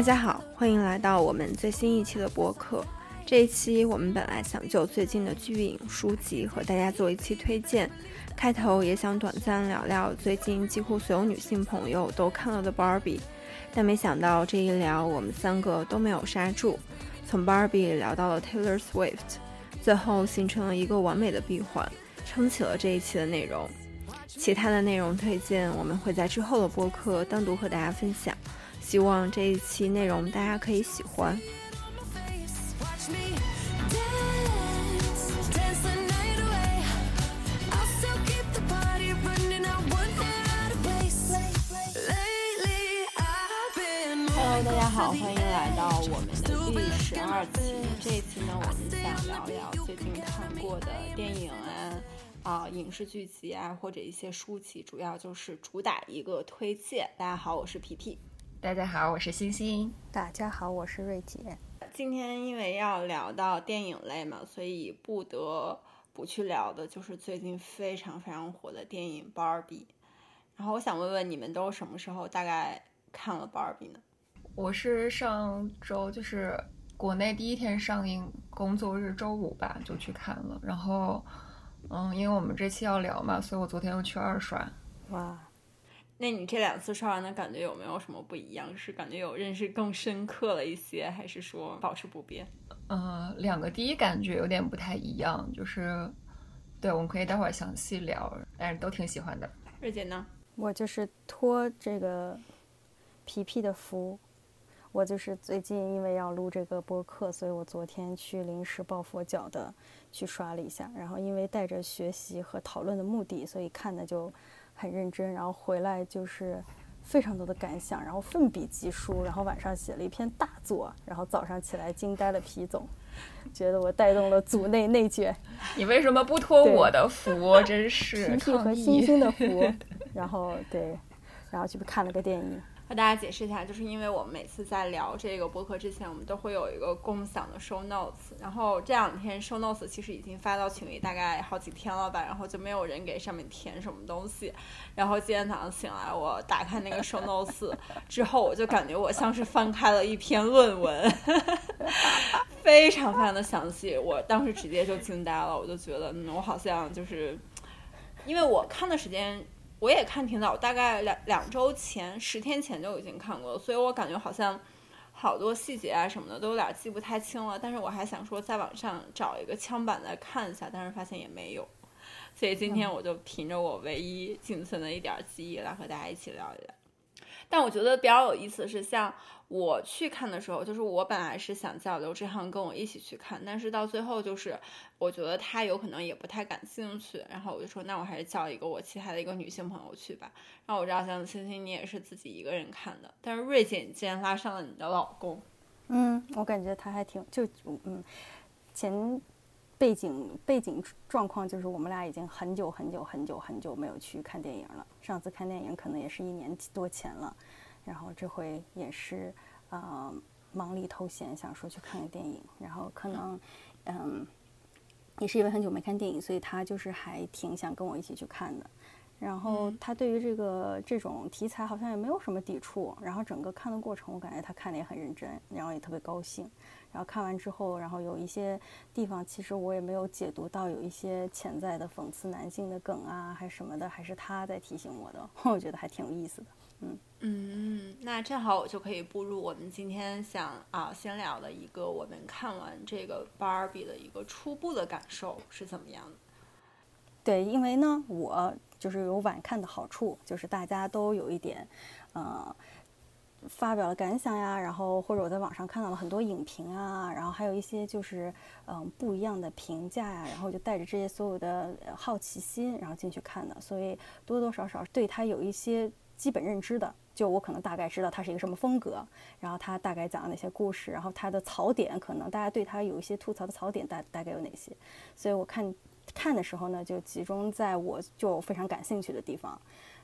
大家好，欢迎来到我们最新一期的播客。这一期我们本来想就最近的剧影、书籍和大家做一期推荐，开头也想短暂聊聊最近几乎所有女性朋友都看了的 Barbie，但没想到这一聊我们三个都没有刹住，从 Barbie 聊到了 Taylor Swift，最后形成了一个完美的闭环，撑起了这一期的内容。其他的内容推荐我们会在之后的播客单独和大家分享，希望这一期内容大家可以喜欢。Hello，大家好，欢迎来到我们的第十二期。这一期呢，我们想聊聊最近看过的电影啊。啊，影视剧集啊，或者一些书籍，主要就是主打一个推荐。大家好，我是皮皮。大家好，我是星星。大家好，我是瑞姐。今天因为要聊到电影类嘛，所以不得不去聊的就是最近非常非常火的电影《芭比》。然后我想问问你们都什么时候大概看了《芭比》呢？我是上周就是国内第一天上映工作日周五吧，就去看了，然后。嗯，因为我们这期要聊嘛，所以我昨天又去二刷。哇，那你这两次刷完的感觉有没有什么不一样？是感觉有认识更深刻了一些，还是说保持不变？呃，两个第一感觉有点不太一样，就是，对，我们可以待会儿详细聊，但是都挺喜欢的。瑞姐呢？我就是托这个皮皮的福。我就是最近因为要录这个播客，所以我昨天去临时抱佛脚的去刷了一下，然后因为带着学习和讨论的目的，所以看的就很认真，然后回来就是非常多的感想，然后奋笔疾书，然后晚上写了一篇大作，然后早上起来惊呆了皮总，觉得我带动了组内内卷。你为什么不托我的福？真是 皮皮和星星的福。然后对，然后去看了个电影。和大家解释一下，就是因为我们每次在聊这个播客之前，我们都会有一个共享的 show notes，然后这两天 show notes 其实已经发到群里大概好几天了吧，然后就没有人给上面填什么东西，然后今天早上醒来，我打开那个 show notes 之后，我就感觉我像是翻开了一篇论文，非常非常的详细，我当时直接就惊呆了，我就觉得，嗯，我好像就是，因为我看的时间。我也看挺早，大概两两周前、十天前就已经看过了，所以我感觉好像好多细节啊什么的都有点记不太清了。但是我还想说在网上找一个枪版再看一下，但是发现也没有，所以今天我就凭着我唯一仅存的一点记忆来和大家一起聊一聊。但我觉得比较有意思的是，像我去看的时候，就是我本来是想叫刘志航跟我一起去看，但是到最后就是我觉得他有可能也不太感兴趣，然后我就说那我还是叫一个我其他的一个女性朋友去吧。然后我知道像星星你也是自己一个人看的，但是瑞姐你竟然拉上了你的老公，嗯，我感觉他还挺就嗯前。背景背景状况就是我们俩已经很久很久很久很久没有去看电影了。上次看电影可能也是一年多前了，然后这回也是呃忙里偷闲想说去看个电影，然后可能嗯也是因为很久没看电影，所以他就是还挺想跟我一起去看的。然后他对于这个这种题材好像也没有什么抵触，然后整个看的过程我感觉他看的也很认真，然后也特别高兴。然后看完之后，然后有一些地方其实我也没有解读到，有一些潜在的讽刺男性的梗啊，还是什么的，还是他在提醒我的，我觉得还挺有意思的。嗯嗯，那正好我就可以步入我们今天想啊先聊的一个，我们看完这个芭比的一个初步的感受是怎么样的？对，因为呢，我就是有晚看的好处，就是大家都有一点，呃。发表了感想呀，然后或者我在网上看到了很多影评啊，然后还有一些就是嗯不一样的评价呀，然后就带着这些所有的好奇心，然后进去看的，所以多多少少对他有一些基本认知的，就我可能大概知道他是一个什么风格，然后他大概讲了哪些故事，然后他的槽点可能大家对他有一些吐槽的槽点大大概有哪些，所以我看看的时候呢，就集中在我就非常感兴趣的地方，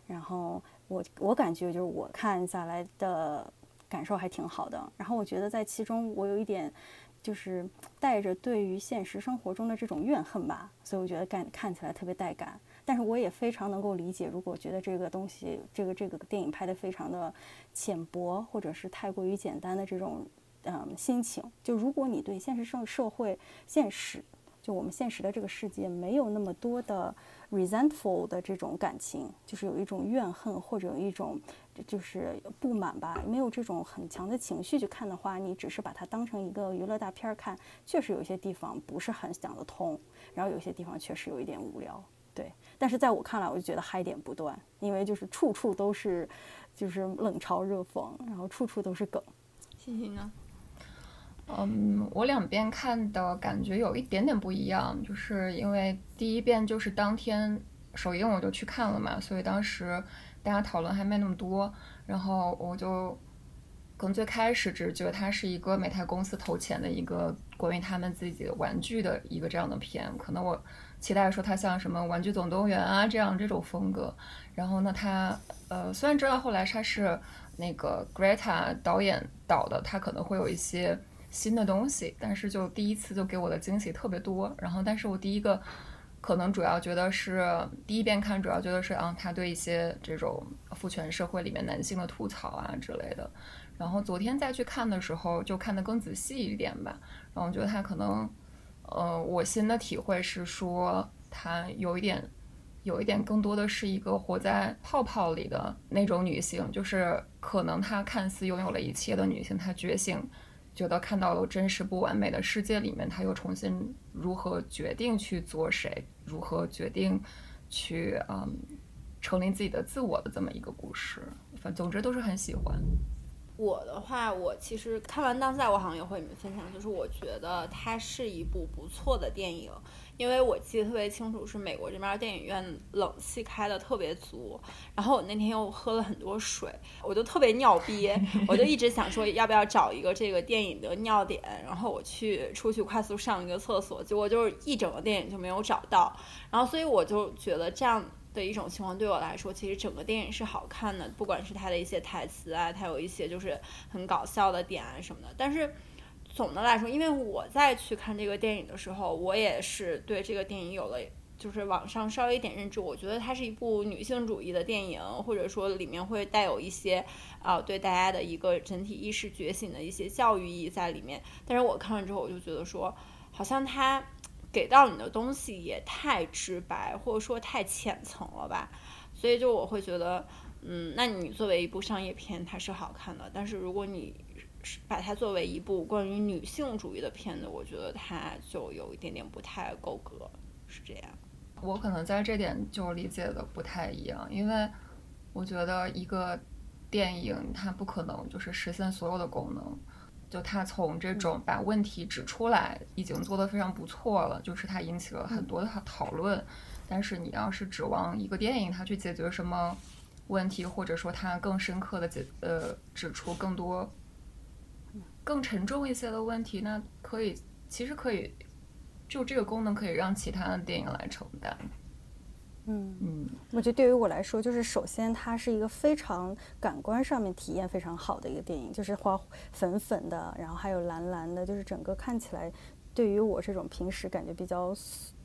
然后。我我感觉就是我看下来的感受还挺好的，然后我觉得在其中我有一点就是带着对于现实生活中的这种怨恨吧，所以我觉得看看起来特别带感。但是我也非常能够理解，如果觉得这个东西，这个这个电影拍的非常的浅薄，或者是太过于简单的这种嗯心情，就如果你对现实社社会现实，就我们现实的这个世界没有那么多的 resentful 的这种感情，就是有一种怨恨或者有一种就是不满吧，没有这种很强的情绪去看的话，你只是把它当成一个娱乐大片看，确实有些地方不是很想得通，然后有些地方确实有一点无聊，对。但是在我看来，我就觉得嗨点不断，因为就是处处都是就是冷嘲热讽，然后处处都是梗。欣欣呢？嗯，我两遍看的感觉有一点点不一样，就是因为第一遍就是当天首映我就去看了嘛，所以当时大家讨论还没那么多，然后我就可能最开始只是觉得它是一个美泰公司投钱的一个关于他们自己的玩具的一个这样的片，可能我期待说它像什么《玩具总动员》啊这样这种风格，然后呢，它呃虽然知道后来它是那个 Greta 导演导的，它可能会有一些。新的东西，但是就第一次就给我的惊喜特别多。然后，但是我第一个可能主要觉得是第一遍看，主要觉得是啊，他对一些这种父权社会里面男性的吐槽啊之类的。然后昨天再去看的时候，就看得更仔细一点吧。然后我觉得他可能，呃，我新的体会是说，他有一点，有一点更多的是一个活在泡泡里的那种女性，就是可能她看似拥有了一切的女性，她觉醒。觉得看到了真实不完美的世界里面，她又重新如何决定去做谁，如何决定去嗯成立自己的自我的这么一个故事。反正总之都是很喜欢。我的话，我其实看完当下，我好像也会你们分享，就是我觉得它是一部不错的电影。因为我记得特别清楚，是美国这边电影院冷气开的特别足，然后我那天又喝了很多水，我就特别尿憋，我就一直想说要不要找一个这个电影的尿点，然后我去出去快速上一个厕所，结果就是一整个电影就没有找到，然后所以我就觉得这样的一种情况对我来说，其实整个电影是好看的，不管是它的一些台词啊，它有一些就是很搞笑的点啊什么的，但是。总的来说，因为我在去看这个电影的时候，我也是对这个电影有了就是网上稍微一点认知。我觉得它是一部女性主义的电影，或者说里面会带有一些啊对大家的一个整体意识觉醒的一些教育意义在里面。但是我看了之后，我就觉得说，好像它给到你的东西也太直白，或者说太浅层了吧。所以就我会觉得，嗯，那你作为一部商业片，它是好看的，但是如果你把它作为一部关于女性主义的片子，我觉得它就有一点点不太够格，是这样。我可能在这点就理解的不太一样，因为我觉得一个电影它不可能就是实现所有的功能，就他从这种把问题指出来已经做得非常不错了，就是他引起了很多的讨论。但是你要是指望一个电影他去解决什么问题，或者说他更深刻的解呃指出更多。更沉重一些的问题，那可以，其实可以，就这个功能可以让其他的电影来承担。嗯嗯，我觉得对于我来说，就是首先它是一个非常感官上面体验非常好的一个电影，就是花粉粉的，然后还有蓝蓝的，就是整个看起来，对于我这种平时感觉比较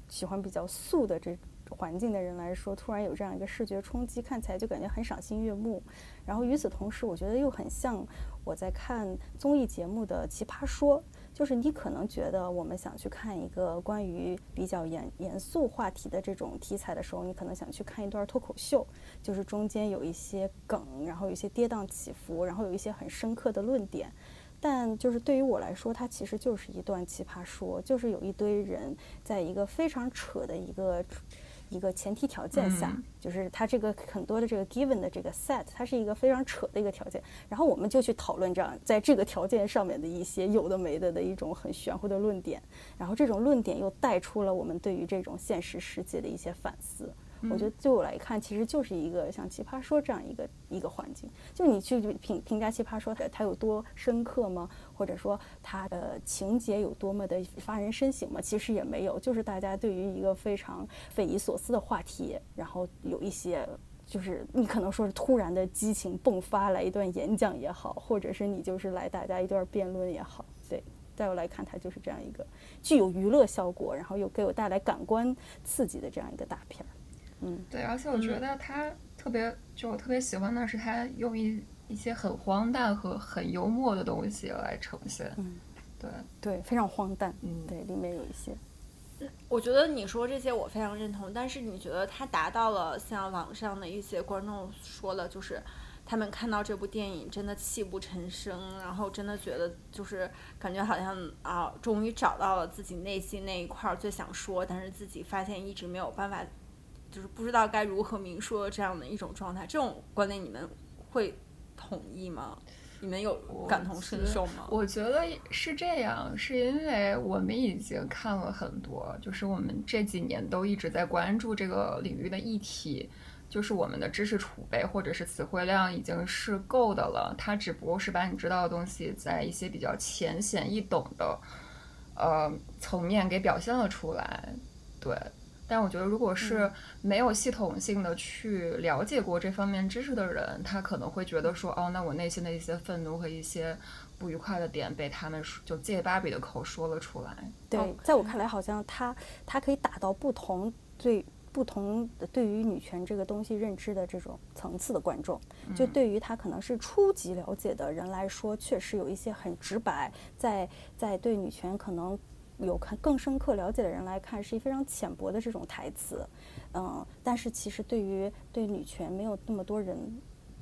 喜欢比较素的这环境的人来说，突然有这样一个视觉冲击，看起来就感觉很赏心悦目。然后与此同时，我觉得又很像。我在看综艺节目的《奇葩说》，就是你可能觉得我们想去看一个关于比较严严肃话题的这种题材的时候，你可能想去看一段脱口秀，就是中间有一些梗，然后有一些跌宕起伏，然后有一些很深刻的论点。但就是对于我来说，它其实就是一段奇葩说，就是有一堆人在一个非常扯的一个。一个前提条件下，就是它这个很多的这个 given 的这个 set，它是一个非常扯的一个条件，然后我们就去讨论这样在这个条件上面的一些有的没的的一种很玄乎的论点，然后这种论点又带出了我们对于这种现实世界的一些反思。我觉得对我来看，其实就是一个像《奇葩说》这样一个一个环境。就你去评评价《奇葩说》，它它有多深刻吗？或者说它的情节有多么的发人深省吗？其实也没有，就是大家对于一个非常匪夷所思的话题，然后有一些就是你可能说是突然的激情迸发来一段演讲也好，或者是你就是来大家一段辩论也好，对，在我来看，它就是这样一个具有娱乐效果，然后又给我带来感官刺激的这样一个大片儿。嗯，对，而且我觉得他特别，就我特别喜欢的是他用一一些很荒诞和很幽默的东西来呈现。嗯，对，对，非常荒诞。嗯，对，里面有一些。我觉得你说这些我非常认同，但是你觉得他达到了像网上的一些观众说的，就是他们看到这部电影真的泣不成声，然后真的觉得就是感觉好像啊，终于找到了自己内心那一块最想说，但是自己发现一直没有办法，就是不知道该如何明说这样的一种状态。这种观点你们会同意吗？你们有感同身受吗？我觉得是这样，是因为我们已经看了很多，就是我们这几年都一直在关注这个领域的议题，就是我们的知识储备或者是词汇量已经是够的了。它只不过是把你知道的东西，在一些比较浅显易懂的呃层面给表现了出来，对。但我觉得，如果是没有系统性的去了解过这方面知识的人，他可能会觉得说，哦，那我内心的一些愤怒和一些不愉快的点被他们就借芭比的口说了出来。对，在我看来，好像他他可以打到不同最不同的对于女权这个东西认知的这种层次的观众。就对于他可能是初级了解的人来说，确实有一些很直白，在在对女权可能。有看更深刻了解的人来看，是一非常浅薄的这种台词，嗯，但是其实对于对女权没有那么多人。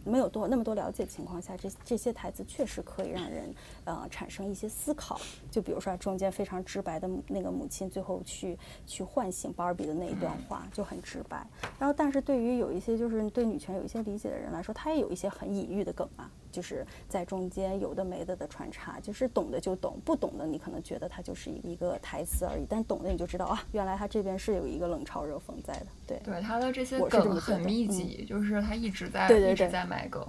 没有多那么多了解情况下，这这些台词确实可以让人呃产生一些思考。就比如说中间非常直白的那个母亲最后去去唤醒芭比的那一段话就很直白。然后，但是对于有一些就是对女权有一些理解的人来说，他也有一些很隐喻的梗啊，就是在中间有的没的的穿插，就是懂的就懂，不懂的你可能觉得它就是一个台词而已，但懂的你就知道啊，原来他这边是有一个冷嘲热讽在的。对，对他的这些梗很密集，就是他一直在一直在买梗。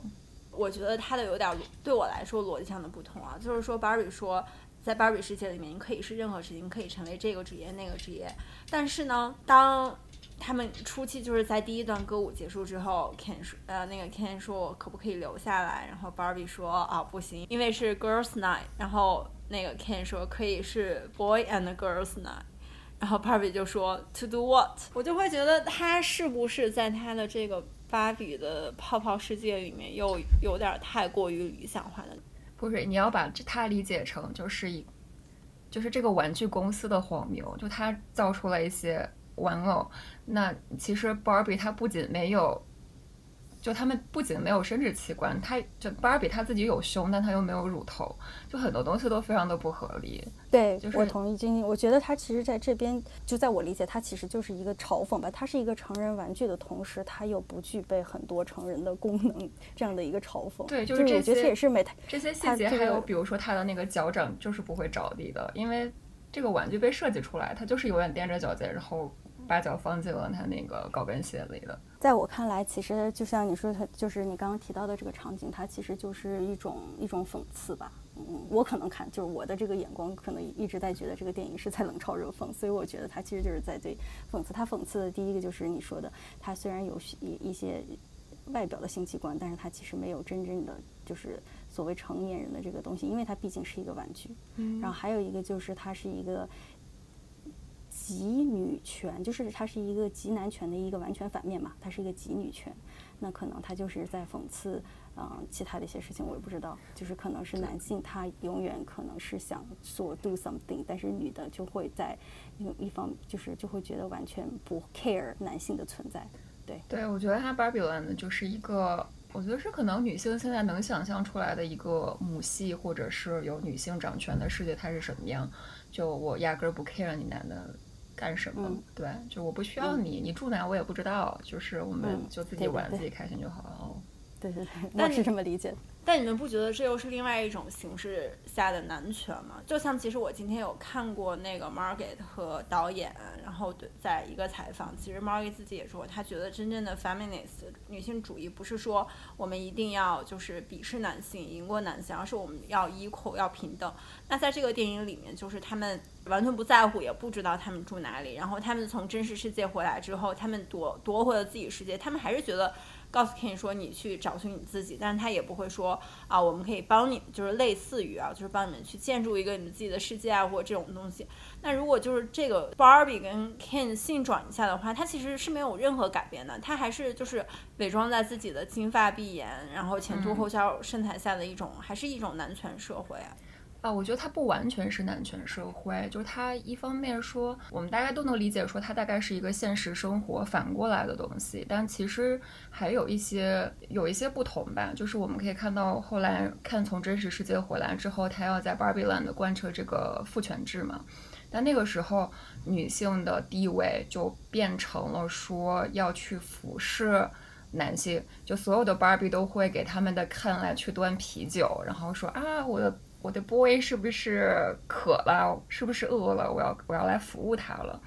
我觉得他的有点对我来说逻辑上的不同啊，就是说芭比说，在芭比世界里面，你可以是任何事情，可以成为这个职业那个职业，但是呢，当他们初期就是在第一段歌舞结束之后，Ken 说，呃，那个 Ken 说我可不可以留下来，然后 Barbie 说啊不行，因为是 Girls Night，然后那个 Ken 说可以是 Boy and Girls Night。然后 Barbie 就说 To do what？我就会觉得他是不是在他的这个芭比的泡泡世界里面又有点太过于理想化了？不是，你要把这他理解成就是一，就是这个玩具公司的荒谬，就他造出了一些玩偶。那其实芭比它不仅没有。就他们不仅没有生殖器官，他就芭比他自己有胸，但他又没有乳头，就很多东西都非常的不合理。对，就是我同意晶晶，我觉得他其实在这边，就在我理解，他其实就是一个嘲讽吧。他是一个成人玩具的同时，他又不具备很多成人的功能，这样的一个嘲讽。对，就是这些也是美这些细节，还有比如说他的那个脚掌就是不会着地的，因为这个玩具被设计出来，它就是永远踮着脚尖，然后。把脚放进了他那个高跟鞋里的。在我看来，其实就像你说，他就是你刚刚提到的这个场景，它其实就是一种一种讽刺吧。嗯，我可能看就是我的这个眼光，可能一直在觉得这个电影是在冷嘲热讽，所以我觉得它其实就是在对讽刺。它讽刺的第一个就是你说的，它虽然有一一些外表的性器官，但是它其实没有真正的就是所谓成年人的这个东西，因为它毕竟是一个玩具。嗯。然后还有一个就是它是一个。极女权就是它是一个极男权的一个完全反面嘛，它是一个极女权，那可能他就是在讽刺，嗯，其他的一些事情我也不知道，就是可能是男性他永远可能是想做 do something，但是女的就会在一一方就是就会觉得完全不 care 男性的存在，对。对，我觉得它 Barbie Land 就是一个，我觉得是可能女性现在能想象出来的一个母系或者是有女性掌权的世界，它是什么样。就我压根儿不 care 你男的干什么，对，就我不需要你，你住哪我也不知道，就是我们就自己玩自己开心就好了。对对对，我是这么理解。但你们不觉得这又是另外一种形式下的男权吗？就像其实我今天有看过那个 Margaret 和导演，然后对，在一个采访，其实 Margaret 自己也说，她觉得真正的 feminist 女性主义不是说我们一定要就是鄙视男性赢过男性，而是我们要 equal 要平等。那在这个电影里面，就是他们完全不在乎，也不知道他们住哪里，然后他们从真实世界回来之后，他们夺夺回了自己世界，他们还是觉得。告诉 Ken 说你去找寻你自己，但是他也不会说啊，我们可以帮你，就是类似于啊，就是帮你们去建筑一个你们自己的世界啊，或者这种东西。那如果就是这个 Barbie 跟 Ken 性转一下的话，他其实是没有任何改变的，他还是就是伪装在自己的金发碧眼，然后前凸后翘身材下的一种，还是一种男权社会啊。啊，我觉得它不完全是男权社会，就是它一方面说，我们大家都能理解，说它大概是一个现实生活反过来的东西，但其实还有一些有一些不同吧。就是我们可以看到，后来看从真实世界回来之后，他要在 Barbie Land 贯彻这个父权制嘛，但那个时候女性的地位就变成了说要去服侍男性，就所有的 Barbie 都会给他们的 Ken 来去端啤酒，然后说啊我的。我的 boy 是不是渴了？是不是饿了？我要我要来服务他了。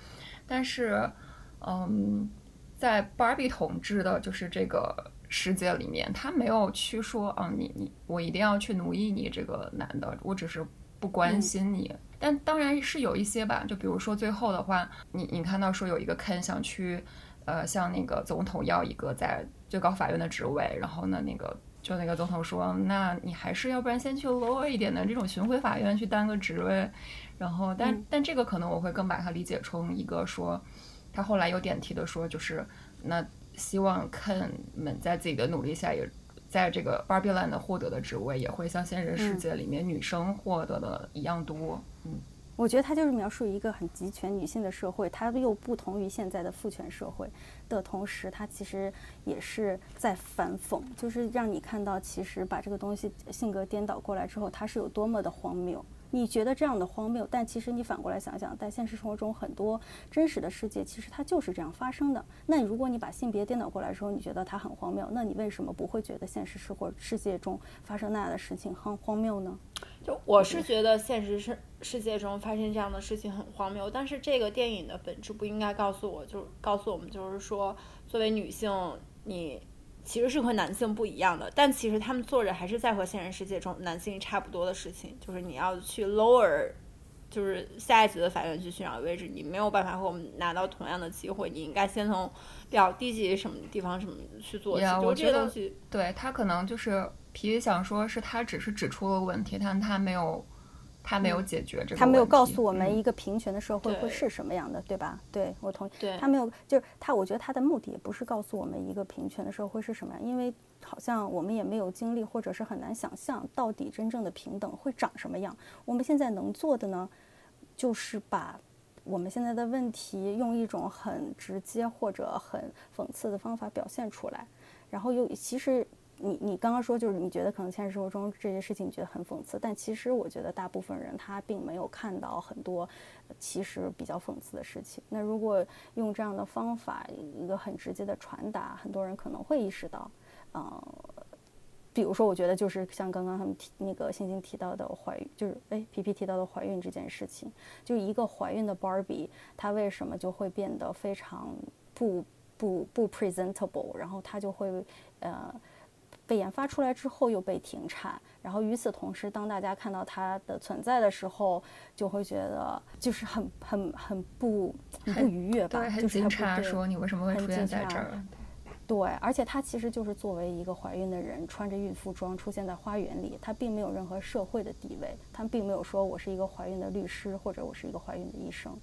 但是，嗯，在 Barbie 统治的就是这个世界里面，他没有去说啊，你你我一定要去奴役你这个男的，我只是不关心你。但当然是有一些吧，就比如说最后的话，你你看到说有一个 Ken 想去，呃，向那个总统要一个在最高法院的职位，然后呢，那个。就那个总统说，那你还是要不然先去 lower 一点的这种巡回法院去当个职位，然后但但这个可能我会更把它理解成一个说，他后来有点题的说，就是那希望 Ken 们在自己的努力下，也在这个 Barbie Land 获得的职位也会像现实世界里面女生获得的一样多，嗯。我觉得它就是描述一个很集权女性的社会，它又不同于现在的父权社会的同时，它其实也是在反讽，就是让你看到，其实把这个东西性格颠倒过来之后，它是有多么的荒谬。你觉得这样的荒谬，但其实你反过来想想，在现实生活中很多真实的世界，其实它就是这样发生的。那如果你把性别颠倒过来之后，你觉得它很荒谬，那你为什么不会觉得现实生活世界中发生那样的事情很荒谬呢？就我是觉得现实世世界中发生这样的事情很荒谬，但是这个电影的本质不应该告诉我，就是告诉我们，就是说作为女性，你。其实是和男性不一样的，但其实他们做着还是在和现实世界中男性差不多的事情，就是你要去 lower，就是下一级的法院去寻找位置，你没有办法和我们拿到同样的机会，你应该先从比较低级什么地方什么去做起。我觉得，对他可能就是皮皮想说是他只是指出了问题，但他没有。他没有解决这个，他没有告诉我们一个平权的社会会是什么样的，对吧？对我同意。他没有，就是他，我觉得他的目的也不是告诉我们一个平权的社会是什么样，因为好像我们也没有经历，或者是很难想象到底真正的平等会长什么样。我们现在能做的呢，就是把我们现在的问题用一种很直接或者很讽刺的方法表现出来，然后又其实。你你刚刚说就是你觉得可能现实生活中这些事情你觉得很讽刺，但其实我觉得大部分人他并没有看到很多其实比较讽刺的事情。那如果用这样的方法，一个很直接的传达，很多人可能会意识到，嗯，比如说我觉得就是像刚刚他们提那个星星提到的怀孕，就是哎皮皮提到的怀孕这件事情，就一个怀孕的 Barbie，她为什么就会变得非常不不不 presentable，然后她就会呃。被研发出来之后又被停产，然后与此同时，当大家看到它的存在的时候，就会觉得就是很很很不很不愉悦吧？就是警察说你为什么会出现在这儿？对，而且她其实就是作为一个怀孕的人，穿着孕妇装出现在花园里，她并没有任何社会的地位，她并没有说我是一个怀孕的律师或者我是一个怀孕的医生。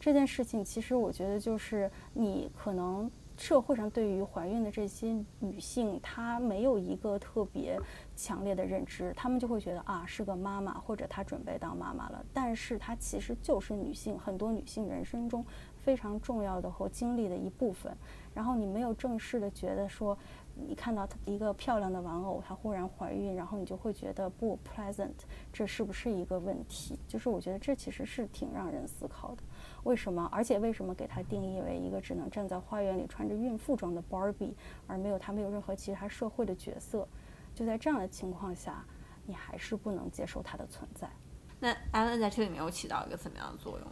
这件事情其实我觉得就是你可能。社会上对于怀孕的这些女性，她没有一个特别强烈的认知，她们就会觉得啊是个妈妈，或者她准备当妈妈了。但是她其实就是女性，很多女性人生中非常重要的和经历的一部分。然后你没有正式的觉得说，你看到一个漂亮的玩偶，她忽然怀孕，然后你就会觉得不 pleasant，这是不是一个问题？就是我觉得这其实是挺让人思考的。为什么？而且为什么给它定义为一个只能站在花园里穿着孕妇装的 Barbie，而没有它没有任何其他社会的角色？就在这样的情况下，你还是不能接受它的存在。那 Allen 在这里面有起到一个怎么样的作用？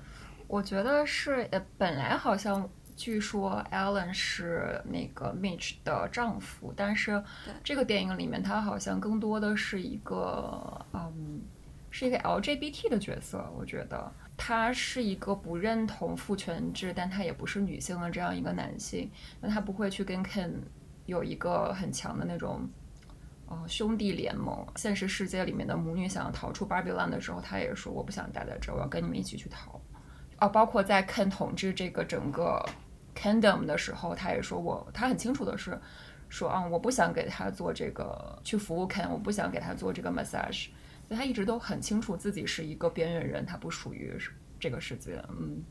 我觉得是，呃，本来好像据说 Allen 是那个 Mitch 的丈夫，但是这个电影里面他好像更多的是一个，嗯，是一个 LGBT 的角色，我觉得。他是一个不认同父权制，但他也不是女性的这样一个男性。那他不会去跟 Ken 有一个很强的那种，呃，兄弟联盟。现实世界里面的母女想要逃出 Barbie Land 的时候，他也说我不想待在这，我要跟你们一起去逃。哦，包括在 Ken 统治这个整个 Kingdom 的时候，他也说我，他很清楚的是，说啊，我不想给他做这个去服务 Ken，我不想给他做这个 massage。所以他一直都很清楚自己是一个边缘人，他不属于这个世界。嗯。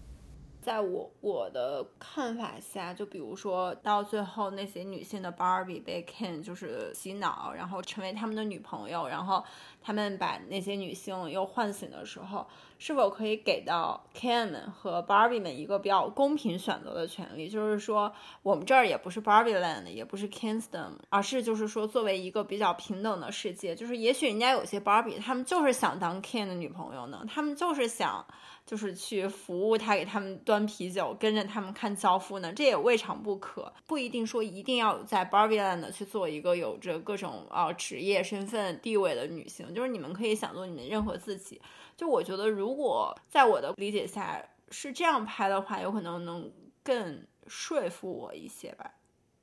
在我我的看法下，就比如说到最后那些女性的 Barbie 被 Ken 就是洗脑，然后成为他们的女朋友，然后他们把那些女性又唤醒的时候，是否可以给到 Ken 们和 Barbie 们一个比较公平选择的权利？就是说，我们这儿也不是 Barbie Land，也不是 Kingston，而是就是说，作为一个比较平等的世界，就是也许人家有些 Barbie，他们就是想当 Ken 的女朋友呢，他们就是想。就是去服务他，给他们端啤酒，跟着他们看交付呢，这也未尝不可。不一定说一定要在 Barbie Land 去做一个有着各种啊职业身份地位的女性，就是你们可以想做你们任何自己。就我觉得，如果在我的理解下是这样拍的话，有可能能更说服我一些吧。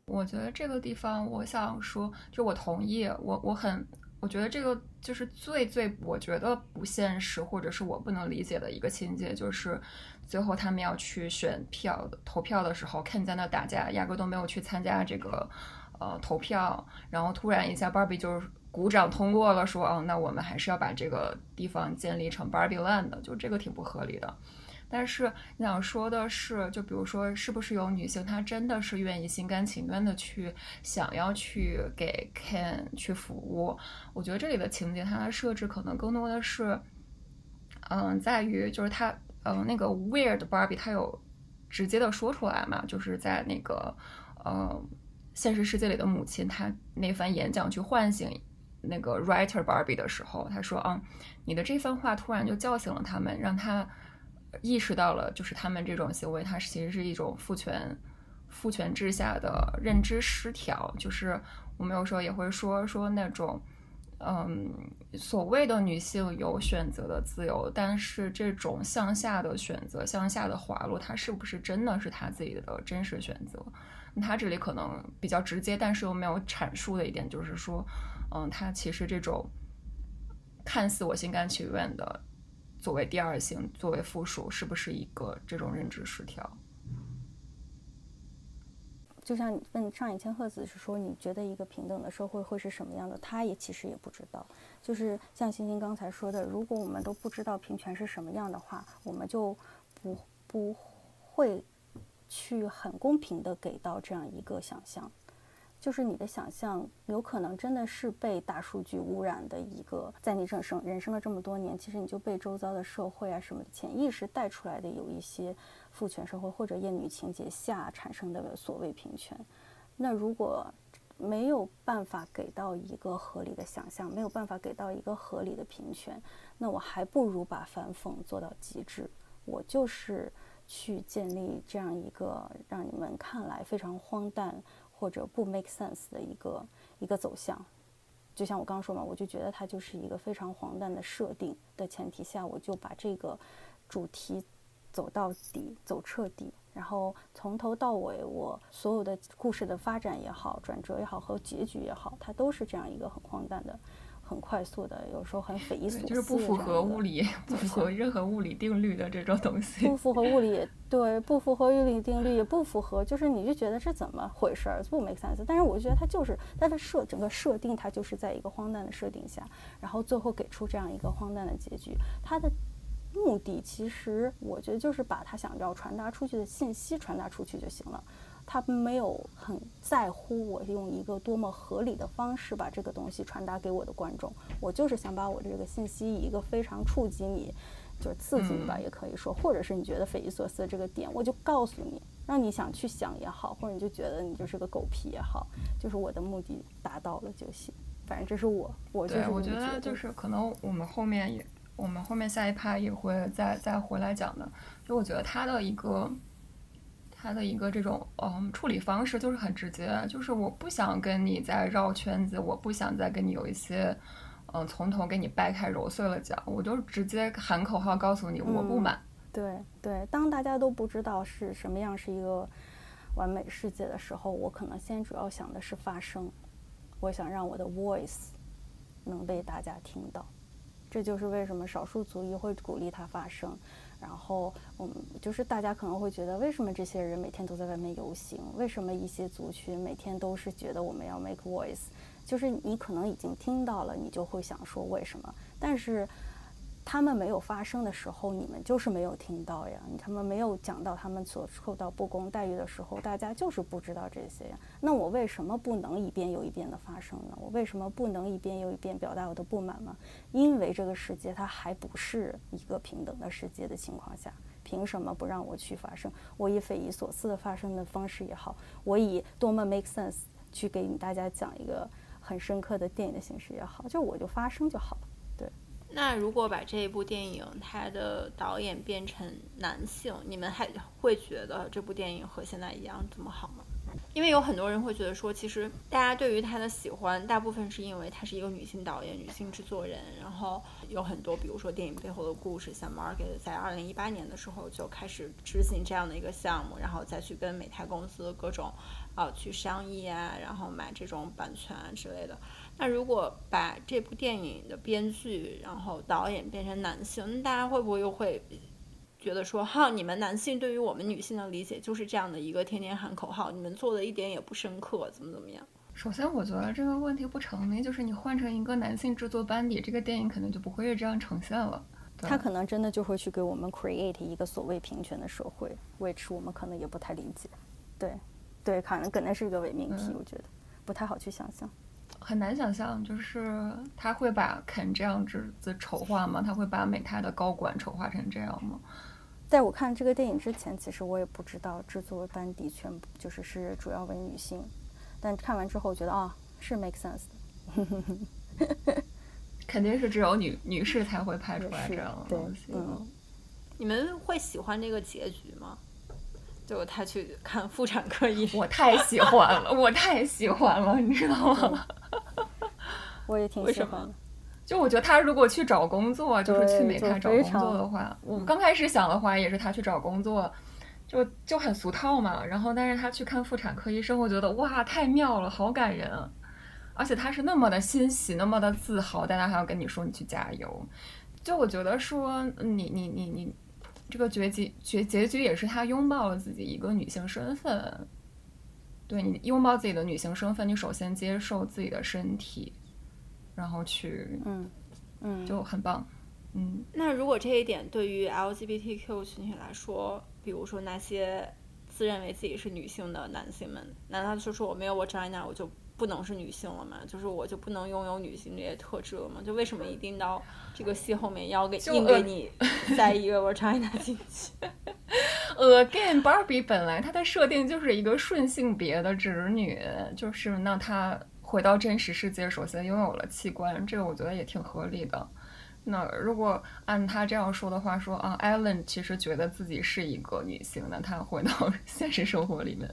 我觉得这个地方，我想说，就我同意，我我很。我觉得这个就是最最，我觉得不现实，或者是我不能理解的一个情节，就是最后他们要去选票投票的时候，Ken 在那打架，压根都没有去参加这个呃投票，然后突然一下，Barbie 就是鼓掌通过了，说哦，那我们还是要把这个地方建立成 Barbie Land，就这个挺不合理的。但是你想说的是，就比如说，是不是有女性她真的是愿意心甘情愿的去想要去给 Ken 去服务？我觉得这里的情节它的设置可能更多的是，嗯，在于就是他，嗯，那个 Weird Barbie 他有直接的说出来嘛，就是在那个，呃，现实世界里的母亲她那番演讲去唤醒那个 Writer Barbie 的时候，他说啊，你的这番话突然就叫醒了他们，让他。意识到了，就是他们这种行为，它其实是一种父权、父权制下的认知失调。就是我们有时候也会说说那种，嗯，所谓的女性有选择的自由，但是这种向下的选择、向下的滑落，它是不是真的是她自己的真实选择？他这里可能比较直接，但是又没有阐述的一点，就是说，嗯，他其实这种看似我心甘情愿的。作为第二性，作为附属，是不是一个这种认知失调？就像问上野千鹤子是说，你觉得一个平等的社会会是什么样的？他也其实也不知道。就是像欣欣刚才说的，如果我们都不知道平权是什么样的话，我们就不不会去很公平的给到这样一个想象。就是你的想象有可能真的是被大数据污染的一个，在你这生人生了这么多年，其实你就被周遭的社会啊什么潜意识带出来的有一些父权社会或者厌女情节下产生的所谓平权。那如果没有办法给到一个合理的想象，没有办法给到一个合理的平权，那我还不如把反讽做到极致。我就是去建立这样一个让你们看来非常荒诞。或者不 make sense 的一个一个走向，就像我刚刚说嘛，我就觉得它就是一个非常荒诞的设定的前提下，我就把这个主题走到底，走彻底，然后从头到尾，我所有的故事的发展也好，转折也好，和结局也好，它都是这样一个很荒诞的。很快速的，有时候很匪夷所思，就是不符合物理，不符合任何物理定律的这种东西。不符合物理，对，不符合物理定律，也不符合，就是你就觉得这怎么回事儿，不 make sense。但是我就觉得它就是它的设整个设定，它就是在一个荒诞的设定下，然后最后给出这样一个荒诞的结局。它的目的其实我觉得就是把他想要传达出去的信息传达出去就行了。他没有很在乎我用一个多么合理的方式把这个东西传达给我的观众，我就是想把我这个信息以一个非常触及你，就是刺激你吧，也可以说，或者是你觉得匪夷所思的这个点，我就告诉你，让你想去想也好，或者你就觉得你就是个狗屁也好，就是我的目的达到了就行。反正这是我，我就是我觉得就是可能我们后面也，我们后面下一趴也会再再回来讲的，就我觉得他的一个。他的一个这种嗯处理方式就是很直接，就是我不想跟你再绕圈子，我不想再跟你有一些嗯从头给你掰开揉碎了讲，我就直接喊口号告诉你我不满。对对，当大家都不知道是什么样是一个完美世界的时候，我可能先主要想的是发声，我想让我的 voice 能被大家听到。这就是为什么少数族裔会鼓励他发声。然后，我们就是大家可能会觉得，为什么这些人每天都在外面游行？为什么一些族群每天都是觉得我们要 make voice？就是你可能已经听到了，你就会想说为什么？但是。他们没有发生的时候，你们就是没有听到呀。他们没有讲到他们所受到不公待遇的时候，大家就是不知道这些呀。那我为什么不能一遍又一遍的发生呢？我为什么不能一遍又一遍表达我的不满呢？因为这个世界它还不是一个平等的世界的情况下，凭什么不让我去发声？我以匪夷所思的发生的方式也好，我以多么 make sense 去给大家讲一个很深刻的电影的形式也好，就我就发声就好了。那如果把这一部电影它的导演变成男性，你们还会觉得这部电影和现在一样这么好吗？因为有很多人会觉得说，其实大家对于他的喜欢，大部分是因为她是一个女性导演、女性制作人，然后有很多，比如说电影背后的故事，像 Margaret 在二零一八年的时候就开始执行这样的一个项目，然后再去跟美泰公司各种啊去商议啊，然后买这种版权啊之类的。那如果把这部电影的编剧，然后导演变成男性，那大家会不会又会觉得说，哈，你们男性对于我们女性的理解就是这样的一个天天喊口号，你们做的一点也不深刻，怎么怎么样？首先，我觉得这个问题不成立，就是你换成一个男性制作班底，这个电影可能就不会这样呈现了。他可能真的就会去给我们 create 一个所谓平权的社会，which 我们可能也不太理解。对，对，可能可能是一个伪命题，我觉得不太好去想象。很难想象，就是他会把肯这样子丑化吗？他会把美泰的高管丑化成这样吗？在我看这个电影之前，其实我也不知道制作班底全部就是是主要为女性，但看完之后觉得啊，是 make sense 的。肯定是只有女女士才会拍出来这样的东西。嗯，你们会喜欢这个结局吗？就他去看妇产科医生，我太喜欢了，我太喜欢了，你知道吗？我也挺喜欢的。就我觉得他如果去找工作，就是去美泰找工作的话，我刚开始想的话也是他去找工作，就就很俗套嘛。然后，但是他去看妇产科医生，我觉得哇，太妙了，好感人。而且他是那么的欣喜，那么的自豪，但他还要跟你说你去加油。就我觉得说，你你你你。这个结局结结局也是她拥抱了自己一个女性身份，对你拥抱自己的女性身份，你首先接受自己的身体，然后去，嗯嗯，就很棒，嗯。那如果这一点对于 LGBTQ 群体来说，比如说那些自认为自己是女性的男性们，难道就说我没有我 China 我就？不能是女性了吗？就是我就不能拥有女性这些特质了吗？就为什么一定到这个戏后面要给硬给你 在一个 China 进去？Again Barbie 本来它的设定就是一个顺性别的直女，就是那她回到真实世界，首先拥有了器官，这个我觉得也挺合理的。那如果按他这样说的话，说啊，Ellen 其实觉得自己是一个女性，那她回到 现实生活里面，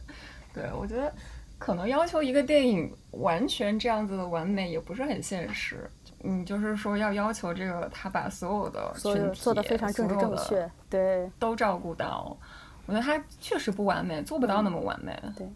对我觉得。可能要求一个电影完全这样子的完美也不是很现实。你，就是说要要求这个他把所有的群体做的非常政治正确，对，都照顾到。我觉得他确实不完美，做不到那么完美。对，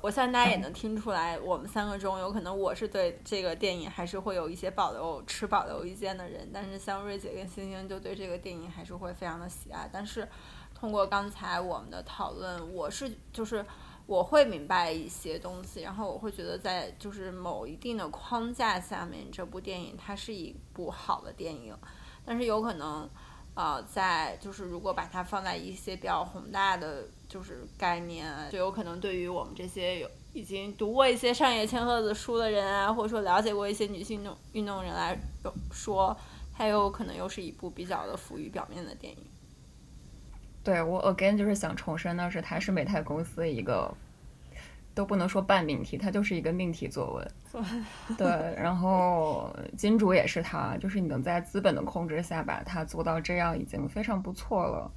我相信大家也能听出来，我们三个中有可能我是对这个电影还是会有一些保留、持保留意见的人，但是像瑞姐跟星星就对这个电影还是会非常的喜爱。但是通过刚才我们的讨论，我是就是。我会明白一些东西，然后我会觉得在就是某一定的框架下面，这部电影它是一部好的电影。但是有可能，呃，在就是如果把它放在一些比较宏大的就是概念，就有可能对于我们这些有已经读过一些上野千鹤子书的人啊，或者说了解过一些女性运动运动人来说，它有可能又是一部比较的浮于表面的电影。对我 again 就是想重申的是，它是美泰公司一个都不能说半命题，它就是一个命题作文。对，然后金主也是他，就是你能在资本的控制下把它做到这样，已经非常不错了。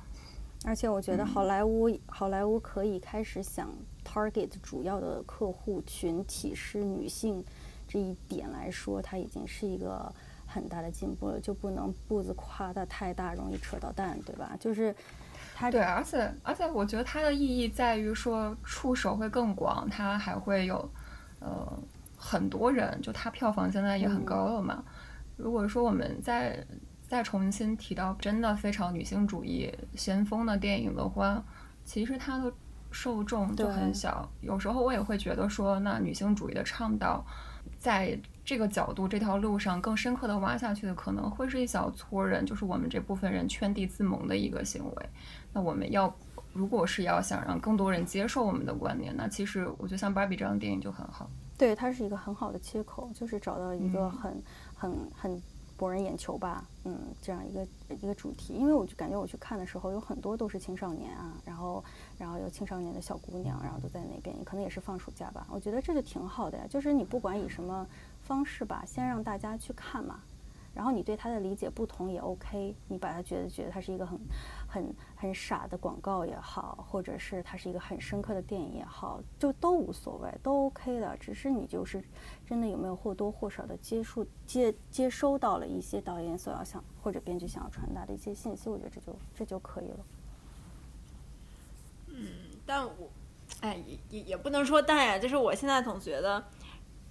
而且我觉得好莱坞，好莱坞可以开始想 target 主要的客户群体是女性这一点来说，它已经是一个很大的进步了，就不能步子跨的太大，容易扯到蛋，对吧？就是。它对，而且而且我觉得它的意义在于说触手会更广，它还会有呃很多人，就它票房现在也很高了嘛。如果说我们再再重新提到真的非常女性主义先锋的电影的话，其实它的受众就很小。有时候我也会觉得说，那女性主义的倡导，在这个角度这条路上更深刻的挖下去的，可能会是一小撮人，就是我们这部分人圈地自萌的一个行为。那我们要如果是要想让更多人接受我们的观点，那其实我觉得像芭比这样的电影就很好。对，它是一个很好的切口，就是找到一个很。很很博人眼球吧，嗯，这样一个一个主题，因为我就感觉我去看的时候，有很多都是青少年啊，然后然后有青少年的小姑娘，然后都在那边，可能也是放暑假吧，我觉得这就挺好的呀，就是你不管以什么方式吧，先让大家去看嘛。然后你对他的理解不同也 OK，你把他觉得觉得他是一个很很很傻的广告也好，或者是它是一个很深刻的电影也好，就都无所谓，都 OK 的。只是你就是真的有没有或多或少的接触接接收到了一些导演所要想或者编剧想要传达的一些信息，我觉得这就这就可以了。嗯，但我哎也也也不能说但呀，就是我现在总觉得。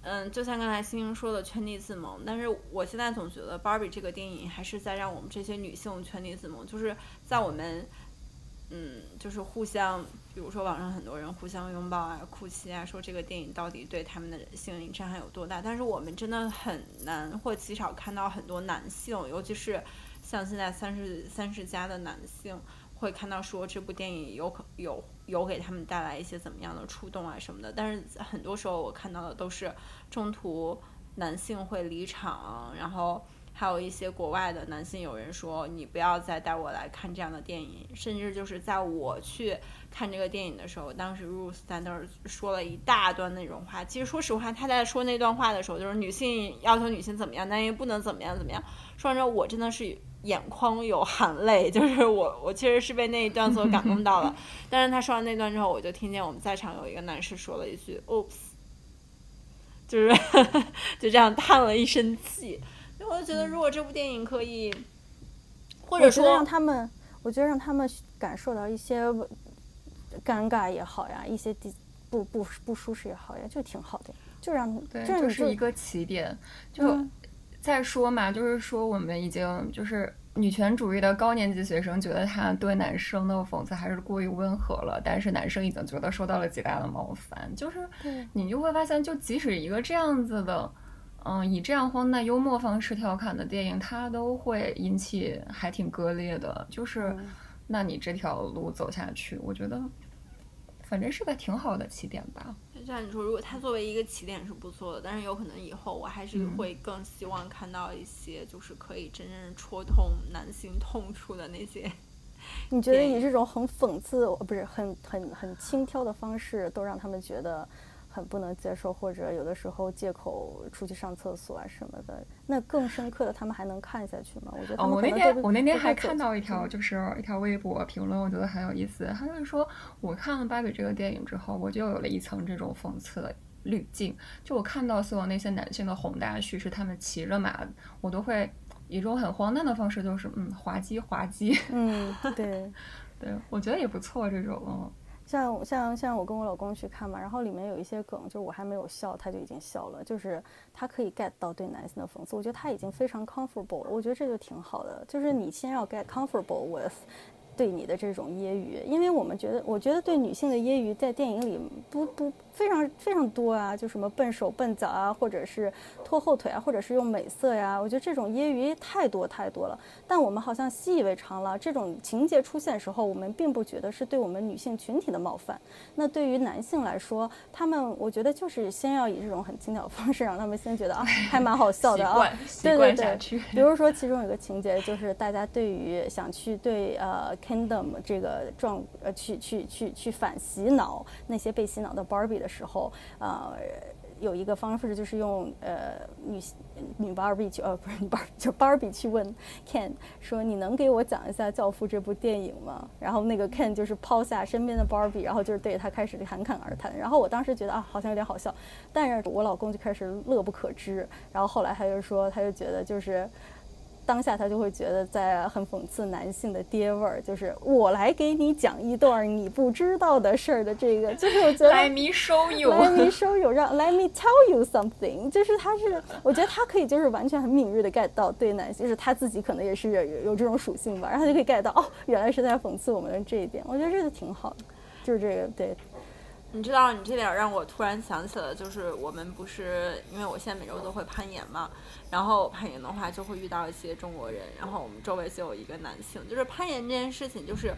嗯，就像刚才星星说的圈地自萌，但是我现在总觉得《Barbie》这个电影还是在让我们这些女性圈地自萌，就是在我们，嗯，就是互相，比如说网上很多人互相拥抱啊、哭泣啊，说这个电影到底对他们的人性震撼有多大，但是我们真的很难或极少看到很多男性，尤其是像现在三十三十加的男性。会看到说这部电影有可有有给他们带来一些怎么样的触动啊什么的，但是很多时候我看到的都是中途男性会离场，然后还有一些国外的男性有人说你不要再带我来看这样的电影，甚至就是在我去看这个电影的时候，当时 Ruth 在那儿说了一大段那种话。其实说实话，他在说那段话的时候，就是女性要求女性怎么样，男人不能怎么样怎么样。说完之后，我真的是。眼眶有含泪，就是我，我其实是被那一段所感动到了。但是他说完那段之后，我就听见我们在场有一个男士说了一句 “oops”，就是 就这样叹了一声气。因为我就觉得，如果这部电影可以，或者说让他们，我觉得让他们感受到一些尴尬也好呀，一些不不不舒适也好呀，就挺好的，就让对，就是一个起点，就。再说嘛，就是说我们已经就是女权主义的高年级学生，觉得他对男生的讽刺还是过于温和了，但是男生已经觉得受到了极大的冒犯。就是你就会发现，就即使一个这样子的，嗯，以这样荒诞幽默方式调侃的电影，它都会引起还挺割裂的。就是，那你这条路走下去，我觉得反正是个挺好的起点吧。就像你说，如果它作为一个起点是不错的，但是有可能以后我还是会更希望看到一些就是可以真正戳痛男性痛处的那些。你觉得以这种很讽刺，不是很很很轻佻的方式，都让他们觉得？很不能接受，或者有的时候借口出去上厕所啊什么的，那更深刻的，他们还能看下去吗？我觉得。哦，我那天我那天还看到一条，就是一条微博评论，我觉得很有意思。他就是说，我看了《芭比》这个电影之后，我就有了一层这种讽刺的滤镜。就我看到所有那些男性的宏大叙事，他们骑着马，我都会以一种很荒诞的方式，就是嗯，滑稽滑稽。嗯，对，对，我觉得也不错，这种。像像像我跟我老公去看嘛，然后里面有一些梗，就是我还没有笑，他就已经笑了。就是他可以 get 到对男性的讽刺，我觉得他已经非常 comfortable 了。我觉得这就挺好的，就是你先要 get comfortable with。对你的这种揶揄，因为我们觉得，我觉得对女性的揶揄在电影里不不非常非常多啊，就什么笨手笨脚啊，或者是拖后腿啊，或者是用美色呀，我觉得这种揶揄太多太多了。但我们好像习以为常了，这种情节出现时候，我们并不觉得是对我们女性群体的冒犯。那对于男性来说，他们我觉得就是先要以这种很轻巧的方式，让他们先觉得啊，还蛮好笑的啊，对对对。比如说其中有个情节，就是大家对于想去对呃。Kingdom 这个状呃去去去去反洗脑那些被洗脑的 Barbie 的时候，呃，有一个方式就是用呃女女 Barbie 去呃不是女 Bar 就 Barbie 去问 Ken 说你能给我讲一下《教父》这部电影吗？然后那个 Ken 就是抛下身边的 Barbie，然后就是对他开始侃侃而谈。然后我当时觉得啊好像有点好笑，但是我老公就开始乐不可支。然后后来他就说他就觉得就是。当下他就会觉得在很讽刺男性的爹味儿，就是我来给你讲一段你不知道的事儿的这个，就是我觉得。Let me show you，Let me show you，让 Let me tell you something，就是他是，我觉得他可以就是完全很敏锐的 get 到对男性，就是他自己可能也是有有这种属性吧，然后他就可以 get 到哦，原来是在讽刺我们的这一点，我觉得这个挺好的，就是这个对。你知道，你这点让我突然想起了，就是我们不是因为我现在每周都会攀岩嘛，然后攀岩的话就会遇到一些中国人，然后我们周围就有一个男性，就是攀岩这件事情，就是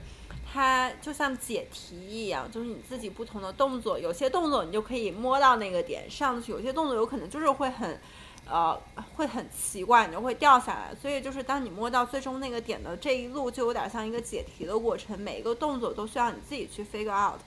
它就像解题一样，就是你自己不同的动作，有些动作你就可以摸到那个点上去，有些动作有可能就是会很，呃，会很奇怪，你就会掉下来。所以就是当你摸到最终那个点的这一路，就有点像一个解题的过程，每一个动作都需要你自己去 figure out。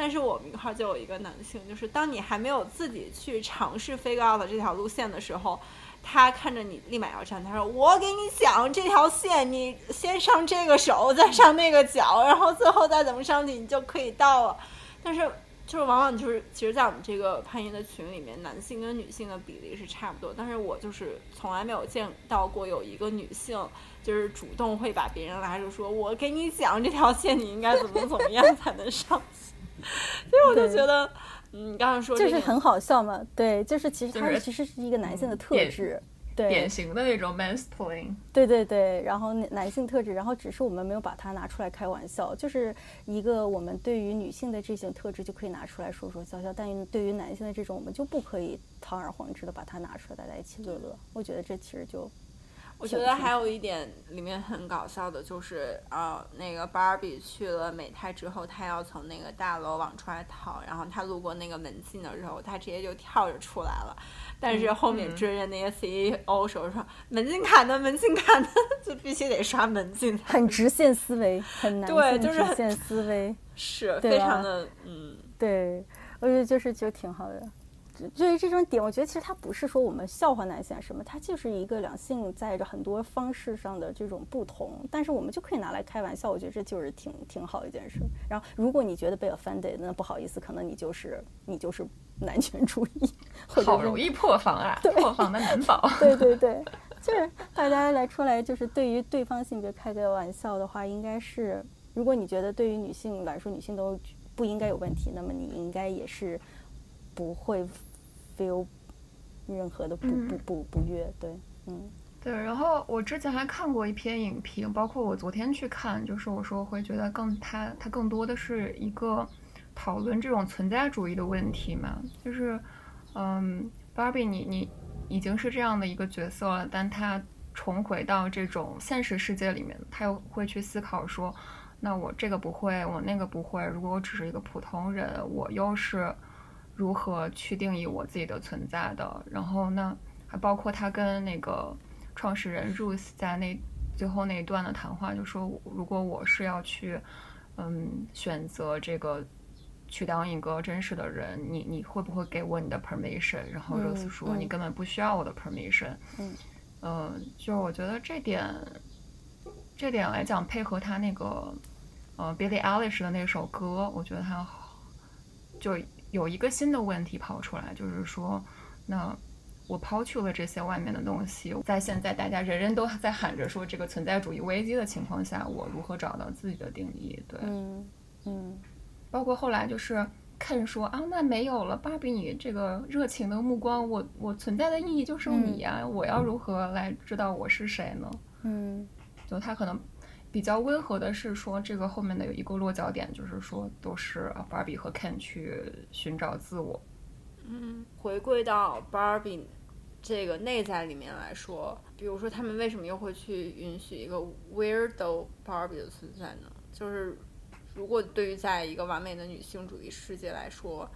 但是我们一块就有一个男性，就是当你还没有自己去尝试飞 u 的这条路线的时候，他看着你立马要站，他说：“我给你讲这条线，你先上这个手，再上那个脚，然后最后再怎么上去，你就可以到了。”但是就是往往就是，其实，在我们这个攀岩的群里面，男性跟女性的比例是差不多，但是我就是从来没有见到过有一个女性就是主动会把别人拉住，说：“我给你讲这条线，你应该怎么怎么样才能上去。” 所以我就觉得，嗯，你刚刚说就是很好笑嘛，对，就是其实它其实是一个男性的特质，对，典型的那种 mansplain 对对对，然后男性特质，然后只是我们没有把它拿出来开玩笑，就是一个我们对于女性的这些特质就可以拿出来说说笑笑，但对于男性的这种，我们就不可以堂而皇之的把它拿出来大家一起乐乐。我觉得这其实就。我觉得还有一点里面很搞笑的，就是呃，那个芭比去了美泰之后，她要从那个大楼往出来逃，然后她路过那个门禁的时候，她直接就跳着出来了。但是后面追着那些 CEO 手说：“门禁卡呢？门禁卡呢？就必须得刷门禁。”很直线思维，很 难对，就是直线思维，是非常的嗯，对，我觉得就是就挺好的。对于这种点，我觉得其实它不是说我们笑话男性什么，它就是一个两性在着很多方式上的这种不同，但是我们就可以拿来开玩笑，我觉得这就是挺挺好一件事。然后，如果你觉得被 offended，那不好意思，可能你就是你就是男权主义，好容易破防啊，破防的难保。对对对，就是大家来出来，就是对于对方性别开个玩笑的话，应该是，如果你觉得对于女性来说，女性都不应该有问题，那么你应该也是不会。没有任何的不不不不悦，对，嗯，对。然后我之前还看过一篇影评，包括我昨天去看，就是我说会觉得更它它更多的是一个讨论这种存在主义的问题嘛，就是嗯，Barbie 你你已经是这样的一个角色了，但他重回到这种现实世界里面，他又会去思考说，那我这个不会，我那个不会，如果我只是一个普通人，我又是。如何去定义我自己的存在的？然后呢，还包括他跟那个创始人 Ruth 在那最后那一段的谈话，就说如果我是要去，嗯，选择这个去当一个真实的人，你你会不会给我你的 permission？然后 Ruth 说你根本不需要我的 permission。嗯，嗯，就是我觉得这点，这点来讲，配合他那个呃 Billie Eilish 的那首歌，我觉得他就。有一个新的问题跑出来，就是说，那我抛去了这些外面的东西，在现在大家人人都在喊着说这个存在主义危机的情况下，我如何找到自己的定义？对，嗯嗯，包括后来就是 Ken 说啊，那没有了，芭比，你这个热情的目光，我我存在的意义就是你呀，我要如何来知道我是谁呢？嗯，就他可能。比较温和的是说，这个后面的有一个落脚点，就是说都是 Barbie 和 Ken 去寻找自我。嗯，回归到 Barbie 这个内在里面来说，比如说他们为什么又会去允许一个 Weirdo Barbie 的存在呢？就是如果对于在一个完美的女性主义世界来说，